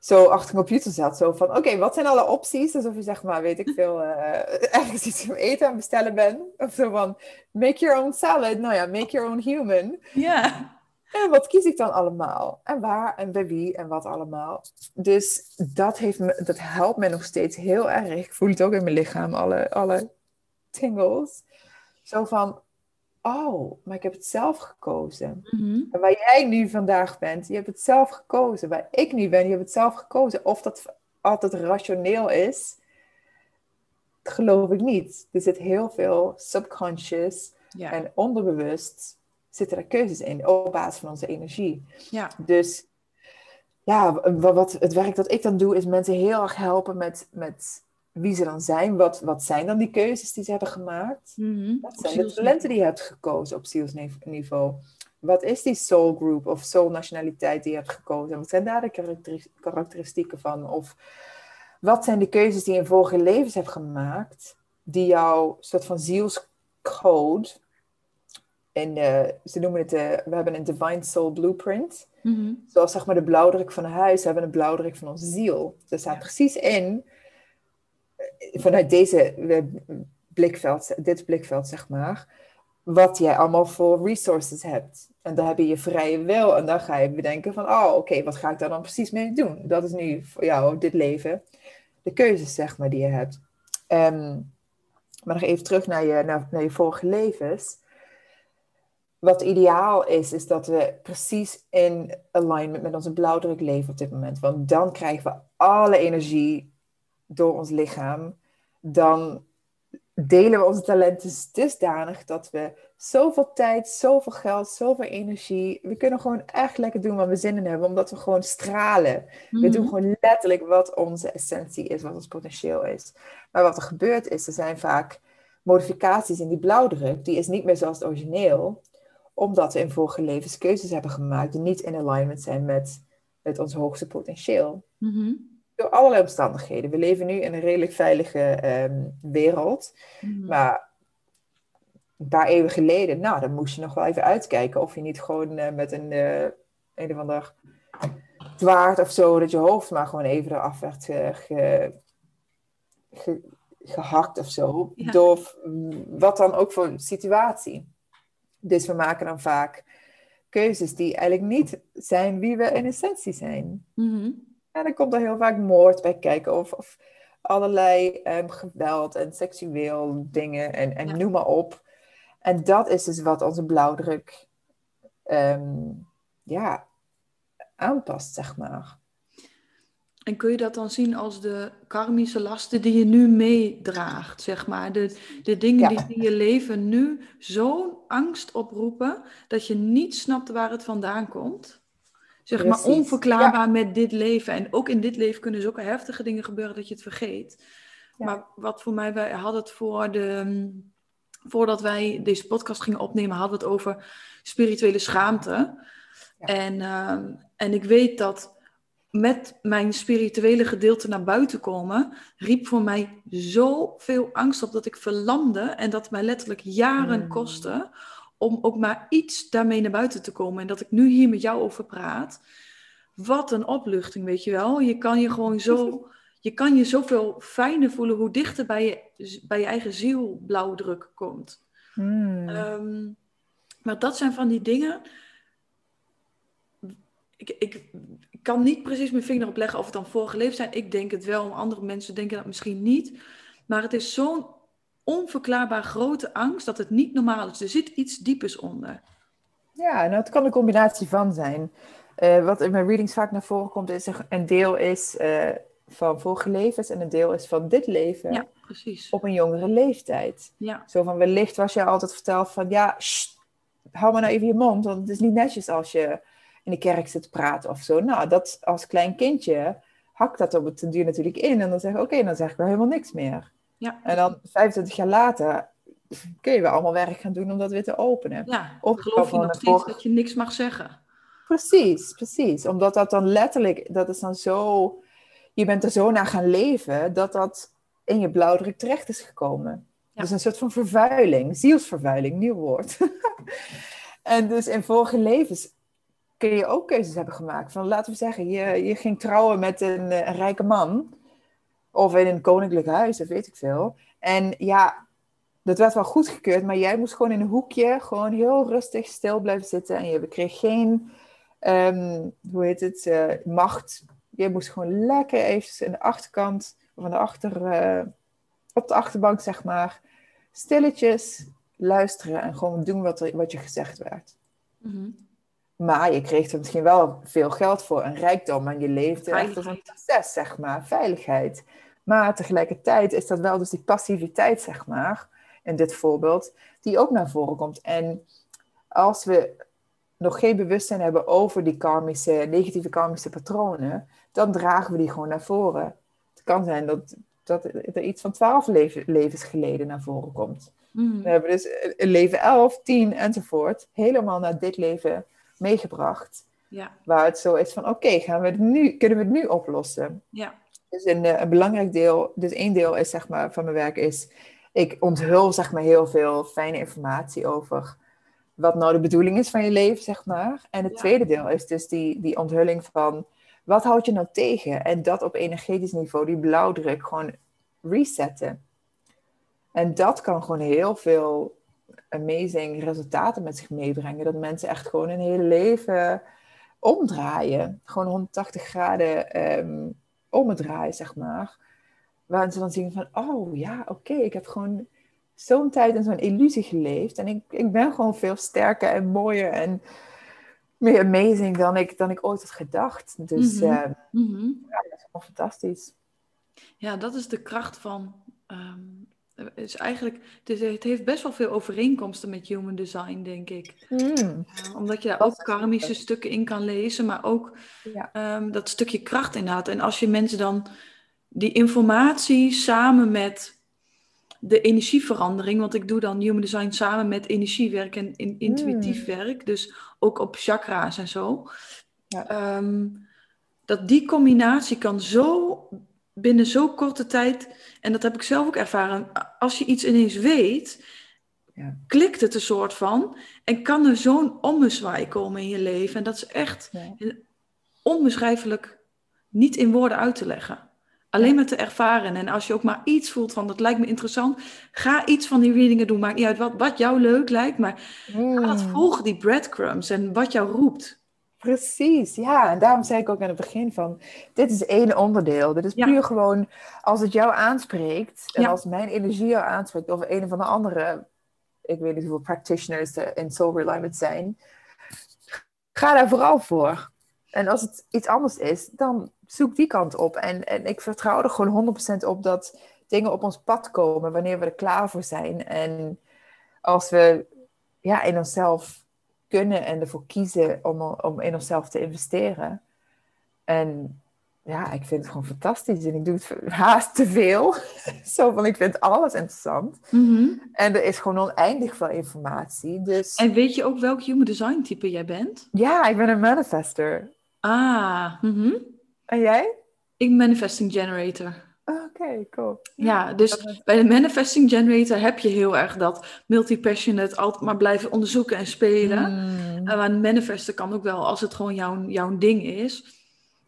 zo achter een computer zat. Zo van, oké, wat zijn alle opties? Alsof je zeg maar, weet ik veel, eh, ergens iets om eten aan bestellen bent. Of zo van, make your own salad. Nou ja, make your own human. Ja. En wat kies ik dan allemaal? En waar en bij wie en wat allemaal? Dus dat, heeft me, dat helpt me nog steeds heel erg. Ik voel het ook in mijn lichaam, alle, alle tingles. Zo van, oh, maar ik heb het zelf gekozen. Mhm. En waar jij nu vandaag bent, je hebt het zelf gekozen. Waar ik nu ben, je hebt het zelf gekozen. Of dat altijd rationeel is, dat geloof ik niet. Er zit heel veel subconscious Ja. en onderbewust zitten er keuzes in op basis van onze energie. ja. Dus ja, wa- wat, het werk dat ik dan doe, is mensen heel erg helpen met, met wie ze dan zijn. Wat, wat zijn dan die keuzes die ze hebben gemaakt? Mhm. Wat Op zijn de talenten die je hebt gekozen op zielsniveau? Wat is die soul group of soul nationaliteit die je hebt gekozen? Wat zijn daar de karakteris- karakteristieken van? Of wat zijn de keuzes die je in vorige levens hebt gemaakt, die jouw soort van zielscode, de, ze noemen het, de, we hebben een divine soul blueprint, Mhm. zoals zeg maar de blauwdruk van een huis, we hebben een blauwdruk van onze ziel. Er staat Ja. precies in, vanuit deze eh, blikveld, dit blikveld zeg maar, wat jij allemaal voor resources hebt. En dan heb je je vrije wil en dan ga je bedenken van, oh oké, wat ga ik daar dan precies mee doen? Dat is nu voor jou, dit leven, de keuzes zeg maar die je hebt. Ehm, maar nog even terug naar je, naar, naar je vorige levens. Wat ideaal is, is dat we precies in alignment met onze blauwdruk leven op dit moment. Want dan krijgen we alle energie door ons lichaam. Dan delen we onze talenten dusdanig dat we zoveel tijd, zoveel geld, zoveel energie. We kunnen gewoon echt lekker doen wat we zin in hebben, omdat we gewoon stralen. We Mhm. doen gewoon letterlijk wat onze essentie is, wat ons potentieel is. Maar wat er gebeurt is, er zijn vaak modificaties in die blauwdruk. Die is niet meer zoals het origineel, omdat we in vorige levens keuzes hebben gemaakt die niet in alignment zijn met, met ons hoogste potentieel. Mhm. Door allerlei omstandigheden. We leven nu in een redelijk veilige ehm, wereld. Mhm. Maar een paar eeuwen geleden, nou, dan moest je nog wel even uitkijken of je niet gewoon eh, met een, eh, een of ander zwaard of zo, dat je hoofd maar gewoon even eraf werd ge, ge- ge- gehakt of zo. Ja. Door mm, wat dan ook voor situatie. Dus we maken dan vaak keuzes die eigenlijk niet zijn wie we in essentie zijn. Mhm. En dan komt er heel vaak moord bij kijken of, of allerlei ehm, geweld en seksueel dingen en, en Ja. noem maar op. En dat is dus wat onze blauwdruk ehm, ja, aanpast, zeg maar. En kun je dat dan zien als de karmische lasten die je nu meedraagt, zeg maar? De, de dingen die in je leven nu zo'n angst oproepen dat je niet snapt waar het vandaan komt? Zeg maar onverklaarbaar met dit leven. En ook in dit leven kunnen zulke heftige dingen gebeuren dat je het vergeet. Maar wat voor mij, wij hadden het voor de, voordat wij deze podcast gingen opnemen, hadden we het over spirituele schaamte. En, ehm, en ik weet dat met mijn spirituele gedeelte naar buiten komen, riep voor mij zoveel angst op dat ik verlamde en dat mij letterlijk jaren hmm. kostte om ook maar iets daarmee naar buiten te komen. En dat ik nu hier met jou over praat. Wat een opluchting, weet je wel. Je kan je gewoon zo, je kan je zoveel fijner voelen hoe dichter bij je, bij je eigen ziel blauwdruk komt. Hmm. Ehm, maar dat zijn van die dingen. Ik, ik, kan niet precies mijn vinger op leggen of het dan voorgeleefd zijn. Ik denk het wel, andere mensen denken dat misschien niet. Maar het is zo'n onverklaarbaar grote angst dat het niet normaal is. Er zit iets diepers onder. Ja, nou het kan een combinatie van zijn. Uh, wat in mijn readings vaak naar voren komt, is een deel is uh, van vorige levens en een deel is van dit leven. Ja, precies. Op een jongere leeftijd. Ja. Zo van wellicht was je altijd verteld van ja, hou maar nou even je mond, want het is niet netjes als je in de kerk zit te praten of zo. Nou, dat als klein kindje hakt dat op het duur natuurlijk in en dan zeg ik oké, dan zeg ik wel helemaal niks meer. Ja. En dan 25 jaar later kun je weer allemaal werk gaan doen om dat weer te openen. Ja, of geloof je nog steeds dat je niks mag zeggen. Precies, precies. Omdat dat dan letterlijk, dat is dan zo, je bent er zo naar gaan leven, dat dat in je blauwdruk terecht is gekomen. Ja. Dus een soort van vervuiling, zielsvervuiling, nieuw woord. en dus in vorige levens kun je ook keuzes hebben gemaakt. Van laten we zeggen, je, je ging trouwen met een, eh, een rijke man. Of in een koninklijk huis, of weet ik veel. En ja, dat werd wel goedgekeurd, maar jij moest gewoon in een hoekje gewoon heel rustig stil blijven zitten. En je kreeg geen, um, hoe heet het, uh, macht. Je moest gewoon lekker even in de achterkant, of de achter, uh, op de achterbank zeg maar, stilletjes luisteren en gewoon doen wat, er, wat je gezegd werd. Mm maar je kreeg er misschien wel veel geld voor en rijkdom. En je leefde echt als een succes, zeg maar. Veiligheid. Maar tegelijkertijd is dat wel dus die passiviteit, zeg maar, in dit voorbeeld, die ook naar voren komt. En als we nog geen bewustzijn hebben over die karmische, negatieve karmische patronen, dan dragen we die gewoon naar voren. Het kan zijn dat, dat er iets van twaalf levens geleden naar voren komt. Mm. We hebben dus een leven 11, 10 enzovoort, helemaal naar dit leven meegebracht. Ja. Waar het zo is van, oké, gaan we het nu, kunnen we het nu oplossen? Ja. Dus een, eh, een belangrijk deel, dus één deel is zeg maar van mijn werk is, ik onthul zeg maar heel veel fijne informatie over wat nou de bedoeling is van je leven, zeg maar. En het tweede deel is dus die, die onthulling van, wat houd je nou tegen? En dat op energetisch niveau, die blauwdruk, gewoon resetten. En dat kan gewoon heel veel amazing resultaten met zich meebrengen. Dat mensen echt gewoon hun hele leven omdraaien. Gewoon 180 graden um, omdraaien, zeg maar. Waar ze dan zien van, oh ja, oké, ik heb gewoon zo'n tijd in zo'n illusie geleefd. En ik, ik ben gewoon veel sterker en mooier en meer amazing dan ik, dan ik ooit had gedacht. Dus mm ja, dat is gewoon fantastisch. Ja, dat is de kracht van ehm, is eigenlijk, het, het, heeft best wel veel overeenkomsten met human design, denk ik. Hmm. omdat je daar ook karmische stukken in kan lezen, maar ook ja. Ehm, dat stukje kracht inderdaad. En als je mensen dan die informatie samen met de energieverandering, want ik doe dan human design samen met energiewerk en in, intuïtief hmm. werk, dus ook op chakra's en zo. Ja. Ehm, dat die combinatie kan zo binnen zo'n korte tijd, en dat heb ik zelf ook ervaren, als je iets ineens weet, ja. klikt het een soort van en kan er zo'n ommezwaai komen in je leven. En dat is echt onbeschrijfelijk niet in woorden uit te leggen. Alleen maar te ervaren. En als je ook maar iets voelt van, dat lijkt me interessant, ga iets van die readingen doen. Maakt niet uit wat, wat jou leuk lijkt, maar mm. ga het volgen, die breadcrumbs en wat jou roept. Precies, ja. En daarom zei ik ook aan het begin van, dit is één onderdeel. Dit is puur gewoon, als het jou aanspreekt, en als mijn energie jou aanspreekt, of een van de andere, ik weet niet hoeveel practitioners er in Soul Alignment zijn, ga daar vooral voor. En als het iets anders is, dan zoek die kant op. En, en ik vertrouw er gewoon 100% op dat dingen op ons pad komen wanneer we er klaar voor zijn. En als we ja, in onszelf kunnen en ervoor kiezen om, om in onszelf te investeren. En ja, ik vind het gewoon fantastisch. En ik doe het haast te veel. Zo van, ik vind alles interessant. Mhm. En er is gewoon oneindig veel informatie. Dus En weet je ook welk human design type jij bent? ja, ik ben een manifester. Ah, mhm. En jij? ik ben manifesting generator. Oké, cool. Ja, dus bij de manifesting generator heb je heel erg dat multi-passionate, altijd maar blijven onderzoeken en spelen. Mm. En een manifester kan ook wel, als het gewoon jouw, jouw ding is,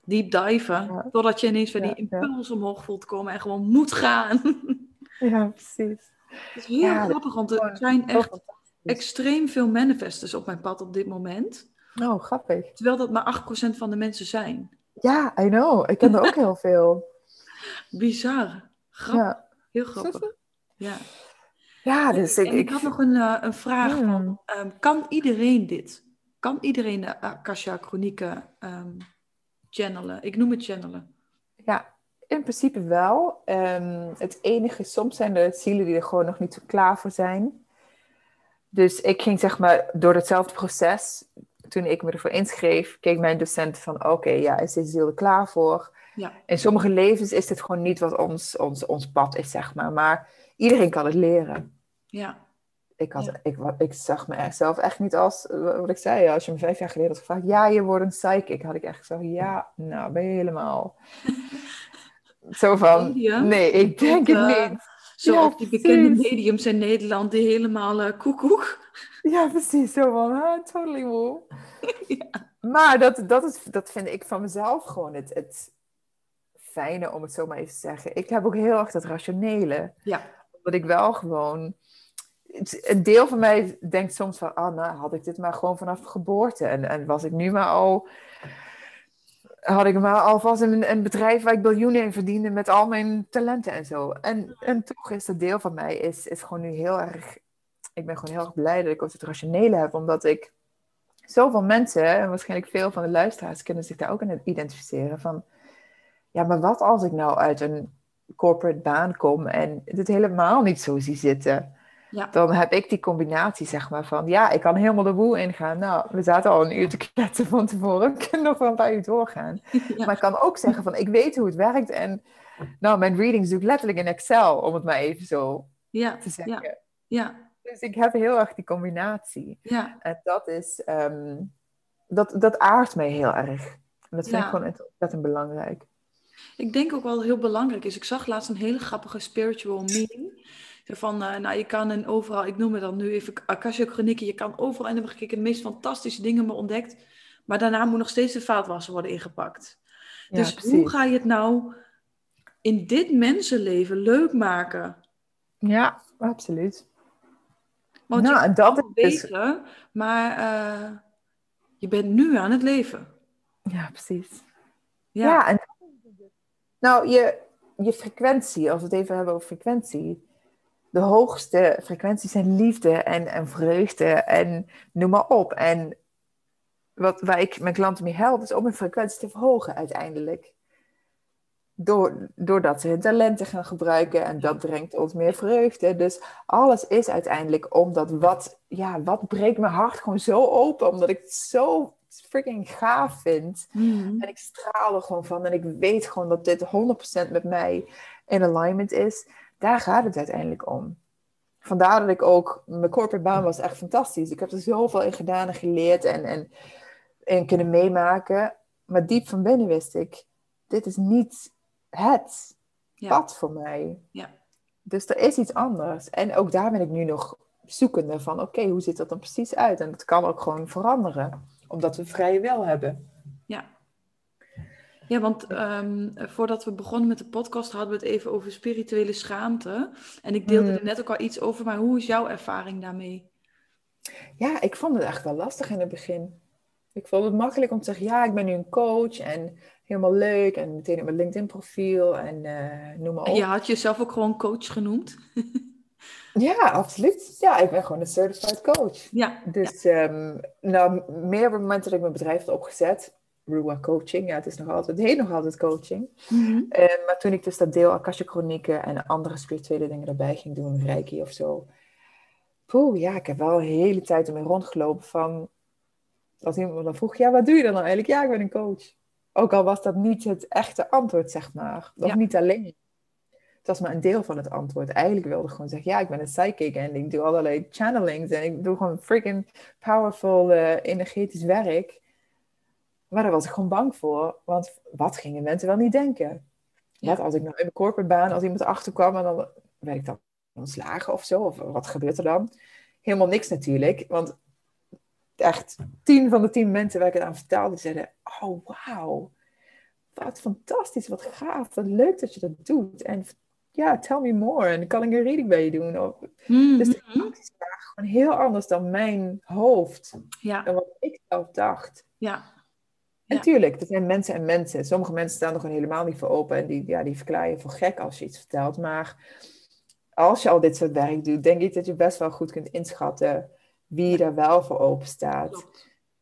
deep diven, Ja. totdat je ineens weer die ja. impuls omhoog voelt komen en gewoon moet gaan. Ja, precies. Het is heel grappig, want er zijn echt extreem veel manifestors op mijn pad op dit moment. Oh, grappig. Terwijl dat maar 8% van de mensen zijn. Ja, I know. Ik ken er ook heel veel. Bizar. Grappig. Ja, Heel grappig. Ja. ja dus ik... en ik had nog een, eh, een vraag Hmm. van, ehm, kan iedereen dit? Kan iedereen de Akasha Chronieken ehm, channelen? Ik noem het channelen. Ja, in principe wel. Ehm, het enige, soms zijn er zielen die er gewoon nog niet zo klaar voor zijn. Dus ik ging zeg maar door hetzelfde proces. Toen ik me ervoor inschreef, keek mijn docent van oké, ja, is deze ziel er klaar voor? Ja. In sommige levens is dit gewoon niet wat ons, ons, ons pad is, zeg maar. Maar iedereen kan het leren. Ja. Ik, had, Ja. ik, ik zag me echt zelf echt niet als, eh, wat ik zei, als je me vijf jaar geleden had gevraagd, ja, je wordt een psychic, had ik echt gezegd, ja, nou, ben je helemaal... Zo van, Medium? nee, ik denk het eh, niet. Zoals Ja, die bekende precies. mediums in Nederland die helemaal eh, koekoek. Ja, precies, zo van, totally woe. Ja. Maar dat, dat, is, dat vind ik van mezelf gewoon het, het fijne, om het zo maar even te zeggen. Ik heb ook heel erg dat rationele. Ja. Dat ik wel gewoon... Een deel van mij denkt soms van... Ah, nou, had ik dit maar gewoon vanaf geboorte. En, en was ik nu maar al... Had ik maar alvast een, een bedrijf waar ik biljoenen in verdiende... met al mijn talenten en zo. En, en toch is dat deel van mij is, is gewoon nu heel erg... Ik ben gewoon heel erg blij dat ik ook het rationele heb. Omdat ik zoveel mensen... En waarschijnlijk veel van de luisteraars kunnen zich daar ook in identificeren. Van... Ja, maar wat als ik nou uit een corporate baan kom en dit helemaal niet zo zie zitten. Ja. Dan heb ik die combinatie, zeg maar, van ja, ik kan helemaal de woe ingaan. Nou, we zaten al een uur te kletsen van tevoren. Ik kan nog wel een paar uur doorgaan. Ja. Maar ik kan ook zeggen van ik weet hoe het werkt. En nou, mijn readings doe ik letterlijk in Excel, om het maar even zo Ja. te zeggen. Ja. Ja. Dus ik heb heel erg die combinatie. Ja. En dat is, ehm, dat, dat aardt mij heel erg. En dat vind ik gewoon ontzettend belangrijk. Ik denk ook wel heel belangrijk is. Ik zag laatst een hele grappige spiritual meme. Van, eh, nou, je kan en overal, ik noem het dan nu even Akasha Chronieken, je kan overal en dan heb ik de meest fantastische dingen me ontdekt. Maar daarna moet nog steeds de vaatwasser worden ingepakt. Ja, dus precies. hoe ga je het nou in dit mensenleven leuk maken? Ja, absoluut. Want Nou, je dat is- weten, maar eh, je bent nu aan het leven. Ja, precies. Ja, Ja, en nou, je, je frequentie, als we het even hebben over frequentie. De hoogste frequenties zijn liefde en, en vreugde en noem maar op. En wat, waar ik mijn klanten mee help, is om hun frequentie te verhogen uiteindelijk. Door, doordat ze hun talenten gaan gebruiken en dat brengt ons meer vreugde. Dus alles is uiteindelijk omdat wat, ja, wat breekt mijn hart gewoon zo open, omdat ik zo freaking gaaf vind. Mhm. En ik straal er gewoon van. En ik weet gewoon dat dit 100% met mij in alignment is. Daar gaat het uiteindelijk om. Vandaar dat ik ook... Mijn corporate baan was echt fantastisch. Ik heb er zoveel in gedaan en geleerd en, en, en kunnen meemaken. Maar diep van binnen wist ik... Dit is niet het Ja. pad voor mij. Ja. Dus er is iets anders. En ook daar ben ik nu nog zoekende van... Oké, hoe ziet dat dan precies uit? En dat kan ook gewoon veranderen. Omdat we vrije wil hebben. Ja. Ja, want ehm, voordat we begonnen met de podcast hadden we het even over spirituele schaamte. En ik deelde Mm. er net ook al iets over, maar hoe is jouw ervaring daarmee? Ja, ik vond het echt wel lastig in het begin. Ik vond het makkelijk om te zeggen, ja, ik ben nu een coach en helemaal leuk. En meteen op mijn LinkedIn-profiel en eh, noem maar op. En je had jezelf ook gewoon coach genoemd. absoluut. Ja, ik ben gewoon een certified coach. Ja, Dus ehm, nou, meer op het moment dat ik mijn bedrijf had opgezet, Rua Coaching. Ja, het, is nog altijd, het heet nog altijd coaching. Mhm. Eh, maar toen ik dus dat deel Akasha Chronieken en andere spirituele dingen erbij ging doen, Reiki of zo. Poeh, ja, ik heb wel een hele tijd ermee rondgelopen van... Als iemand me dan vroeg, ja, wat doe je dan nou eigenlijk? Ja, ik ben een coach. Ook al was dat niet het echte antwoord, zeg maar. Of Ja. niet alleen. Het was maar een deel van het antwoord. Eigenlijk wilde ik gewoon zeggen, ja, ik ben een psychic en ik doe allerlei channelings en ik doe gewoon freaking powerful eh, energetisch werk. Maar daar was ik gewoon bang voor, want wat gingen mensen wel niet denken? Ja. Wat als ik nou in mijn corporate baan, als iemand erachter kwam en dan werd ik dan ontslagen of zo? Of wat gebeurt er dan? Helemaal niks natuurlijk, want echt tien van de tien mensen waar ik het aan vertelde, zeiden, oh wauw, wat fantastisch, wat gaaf, wat leuk dat je dat doet. En ja, tell me more. En kan ik een reading bij je doen? Of, Mhm. dus de waren gewoon heel anders dan mijn hoofd. Ja, En wat ik zelf dacht. ja, En Ja. tuurlijk, er zijn mensen en mensen. Sommige mensen staan er gewoon helemaal niet voor open. En die, ja, die verklaar je voor gek als je iets vertelt. Maar als je al dit soort werk doet, denk ik dat je best wel goed kunt inschatten wie daar wel voor open staat.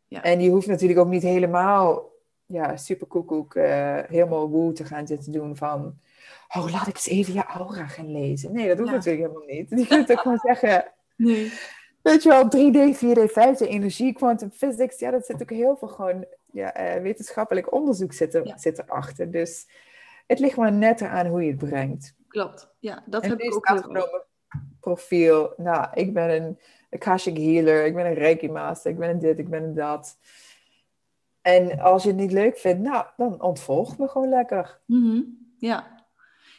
Ja. En je hoeft natuurlijk ook niet helemaal ja, super koekoek, eh, helemaal woe te gaan zitten doen van... Oh, laat ik eens even je aura gaan lezen. Nee, dat hoeft Ja. natuurlijk helemaal niet. Je kunt ook gewoon zeggen, Nee. weet je wel, 3D, 4D, 5D, energie, quantum physics. Ja, dat zit ook heel veel gewoon ja, eh, wetenschappelijk onderzoek zit, er, Ja. zit erachter. Dus het ligt maar net eraan hoe je het brengt. Klopt. Ja, dat en heb ik ook heel profiel, nou, ik ben een Akashic healer, ik ben een Reiki master, ik ben een dit, ik ben een dat. En als je het niet leuk vindt, nou, dan ontvolg me gewoon lekker. Mhm, Ja.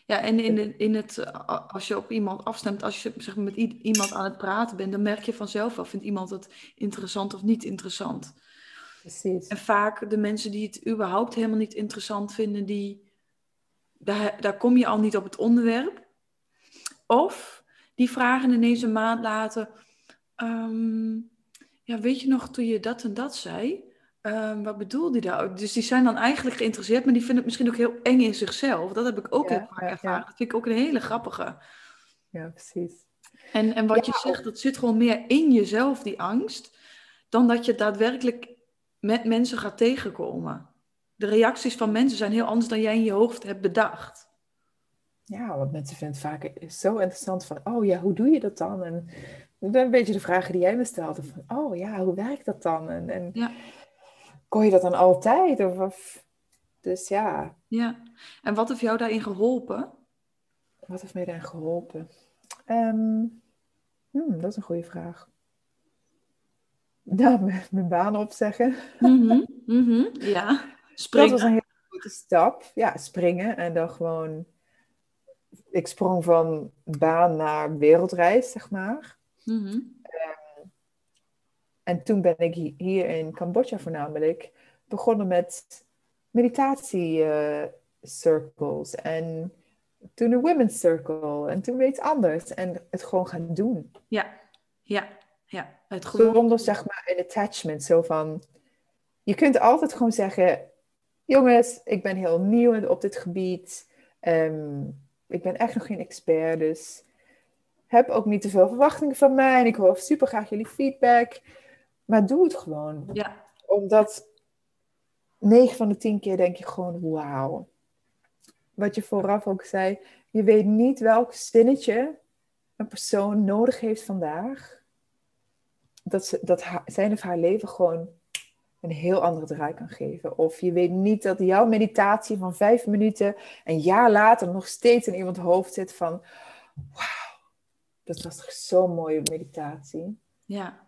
Ja, en in, de- in het, als je op iemand afstemt, als je zeg maar, met iemand aan het praten bent, dan merk je vanzelf wel, vindt iemand het interessant of niet interessant. Precies. En vaak de mensen die het überhaupt helemaal niet interessant vinden, die, daar, daar kom je al niet op het onderwerp. Of die vragen ineens een maand later, ehm, ja, weet je nog toen je dat en dat zei? Ehm, wat bedoelde je daar? Dus die zijn dan eigenlijk geïnteresseerd, maar die vinden het misschien ook heel eng in zichzelf. Dat heb ik ook Ja, heel vaak ja, ja. ervaren. Dat vind ik ook een hele grappige. Ja, precies. En, en wat je zegt, dat zit gewoon meer in jezelf, die angst, dan dat je daadwerkelijk met mensen gaat tegenkomen. De reacties van mensen zijn heel anders dan jij in je hoofd hebt bedacht. Ja, want mensen vinden het vaak zo interessant van, oh ja, hoe doe je dat dan? En een beetje de vragen die jij me stelde van, oh ja, hoe werkt dat dan? En, en Ja. Kon je dat dan altijd? Of, of... Dus ja, Ja. En wat heeft jou daarin geholpen? wat heeft mij daarin geholpen? Ehm, hmm, dat is een goede vraag. Nou, mijn, mijn baan opzeggen. Mhm, mhm, Ja. Dat Springen. was een hele grote stap. Ja, springen en dan gewoon... Ik sprong van baan naar wereldreis, zeg maar. Mhm, En toen ben ik hi- hier in Cambodja voornamelijk begonnen met meditatie eh, circles en toen een women's circle en toen weer iets anders en het gewoon gaan doen. Ja. Ja. Ja. Het gewoon. Zonder zeg maar een attachment, zo van, je kunt altijd gewoon zeggen, jongens, ik ben heel nieuw op dit gebied, Ehm, ik ben echt nog geen expert, dus heb ook niet te veel verwachtingen van mij en ik hoor super graag jullie feedback, maar doe het gewoon Ja. omdat 9 van de 10 keer denk je gewoon, wauw. Wat je vooraf ook zei, je weet niet welk zinnetje een persoon nodig heeft vandaag. Dat, ze, dat zijn of haar leven gewoon een heel andere draai kan geven. Of je weet niet dat jouw meditatie van vijf minuten een jaar later nog steeds in iemands hoofd zit van, wauw, dat was toch zo'n mooie meditatie. Ja.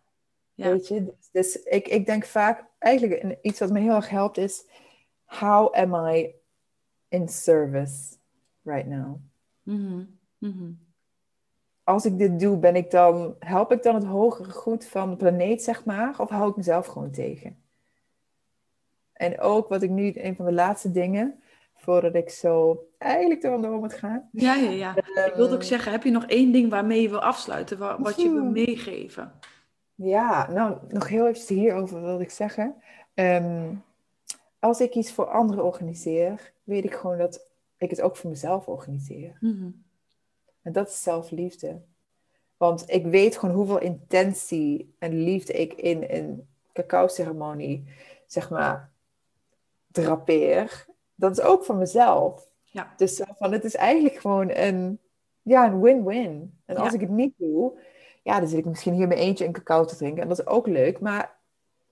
Ja. Weet je, dus, dus ik, ik denk vaak, eigenlijk iets wat me heel erg helpt is, how am I in service right now? Mhm, mhm. Als ik dit doe, ben ik dan, help ik dan het hogere goed van de planeet, zeg maar, of hou ik mezelf gewoon tegen? En ook wat ik nu, een van de laatste dingen, voordat ik zo eigenlijk er vandoor moet gaan. Ja, ja, ja. Ik wilde ook zeggen, heb je nog één ding waarmee je wil afsluiten, wa- wat je wil meegeven? Ja, nou, nog heel even hierover wilde ik zeggen. Ehm, als ik iets voor anderen organiseer, weet ik gewoon dat ik het ook voor mezelf organiseer. Mhm. En dat is zelfliefde. Want ik weet gewoon hoeveel intentie en liefde ik in een cacao-ceremonie, zeg maar, drapeer, dat is ook voor mezelf. Ja. Dus van, het is eigenlijk gewoon een, ja, een win-win. En als Ja. ik het niet doe, ja, dan zit ik misschien hier mijn eentje een cacao te drinken. En dat is ook leuk, maar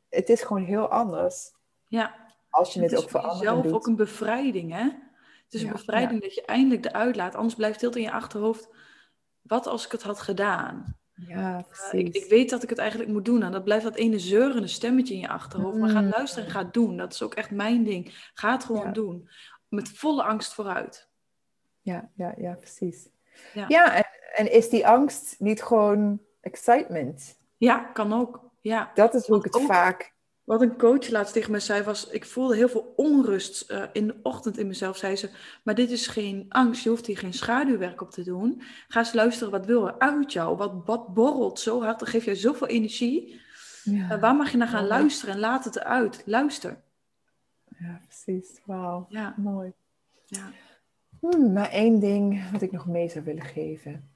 het is gewoon heel anders. Ja, Als je het het, ook voor anderen doet. ook een bevrijding, hè? Het is een Ja, bevrijding dat je eindelijk eruit laat. Anders blijft heel in je achterhoofd, wat als ik het had gedaan? Ja, Uh, precies. ik, ik weet dat ik het eigenlijk moet doen. En dat blijft dat ene zeurende stemmetje in je achterhoofd. Maar ga Mm. luisteren en ga het doen. Dat is ook echt mijn ding. Ga het gewoon Ja. doen. Met volle angst vooruit. Ja, ja, ja, precies. Ja. Ja, en, en is die angst niet gewoon excitement? Ja, kan ook. Ja. Dat is hoe ik het ook- vaak... Wat een coach laatst tegen mij zei was, ik voelde heel veel onrust eh, in de ochtend in mezelf. Zei ze, maar dit is geen angst, je hoeft hier geen schaduwwerk op te doen. Ga eens luisteren, wat wil er uit jou? Wat, wat borrelt zo hard? Dan geef je zoveel energie. Ja, Eh, waar mag je naar gaan luisteren? En laat het eruit. Luister. ja precies. Wauw, Ja, mooi. ja. Hmm, maar één ding wat ik nog mee zou willen geven.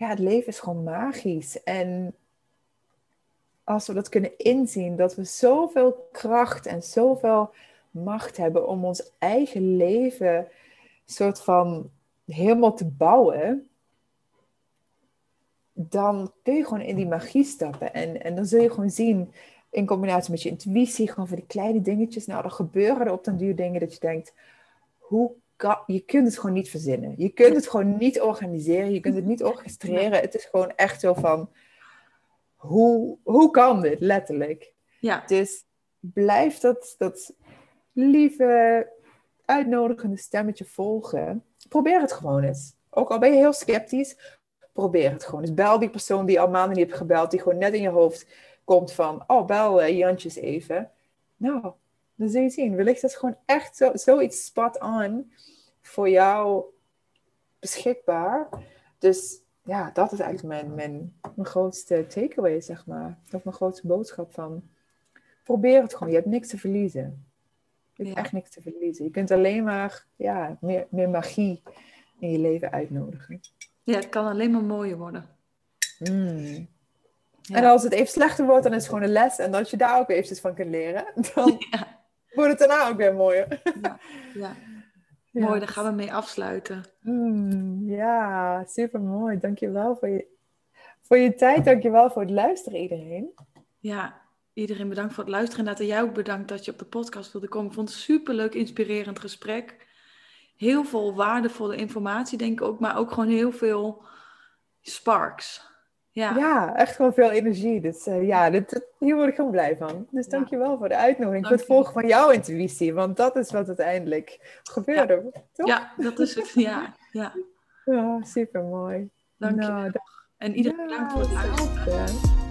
Ja, het leven is gewoon magisch. En als we dat kunnen inzien, dat we zoveel kracht en zoveel macht hebben om ons eigen leven soort van helemaal te bouwen, dan kun je gewoon in die magie stappen. En, en dan zul je gewoon zien, in combinatie met je intuïtie, gewoon voor die kleine dingetjes, nou, dan gebeuren er op den duur dingen dat je denkt, hoe kan, je kunt het gewoon niet verzinnen. Je kunt het gewoon niet organiseren, je kunt het niet orchestreren. Het is gewoon echt zo van, hoe, hoe kan dit, letterlijk? ja. Dus blijf dat, dat lieve, uitnodigende stemmetje volgen. Probeer het gewoon eens. Ook al ben je heel sceptisch, probeer het gewoon eens. Bel die persoon die je al maanden niet hebt gebeld, die gewoon net in je hoofd komt van, oh, bel uh, Jantjes even. Nou, dan zul je zien. Wellicht is gewoon echt zo, zoiets spot on voor jou beschikbaar. Dus ja, dat is eigenlijk mijn, mijn, mijn grootste takeaway, zeg maar. Of mijn grootste boodschap van, probeer het gewoon. Je hebt niks te verliezen. Je hebt Ja. echt niks te verliezen. Je kunt alleen maar ja, meer, meer magie in je leven uitnodigen. ja, het kan alleen maar mooier worden. Mm. Ja. En als het even slechter wordt, dan is het gewoon een les. En dat je daar ook eventjes van kunt leren, dan Ja. Wordt het daarna ook weer mooier. Ja. Ja. Mooi, daar gaan we mee afsluiten. Mm, ja, super mooi. Dankjewel voor je, voor je tijd. Dankjewel voor het luisteren, iedereen. Ja, iedereen bedankt voor het luisteren. En dat jij ook bedankt dat je op de podcast wilde komen. Ik vond het een superleuk, inspirerend gesprek. Heel veel waardevolle informatie, denk ik ook. Maar ook gewoon heel veel sparks. Ja, Ja, echt gewoon veel energie. Dus ja, dit, hier word ik gewoon blij van. Dus Ja. dankjewel voor de uitnodiging. Voor het volgen van jouw intuïtie. Want dat is wat uiteindelijk gebeurde. Toch? ja dat is het. Ja, ja. Ja, super mooi. dank je. Nou. En iedereen ja, bedankt voor het luisteren.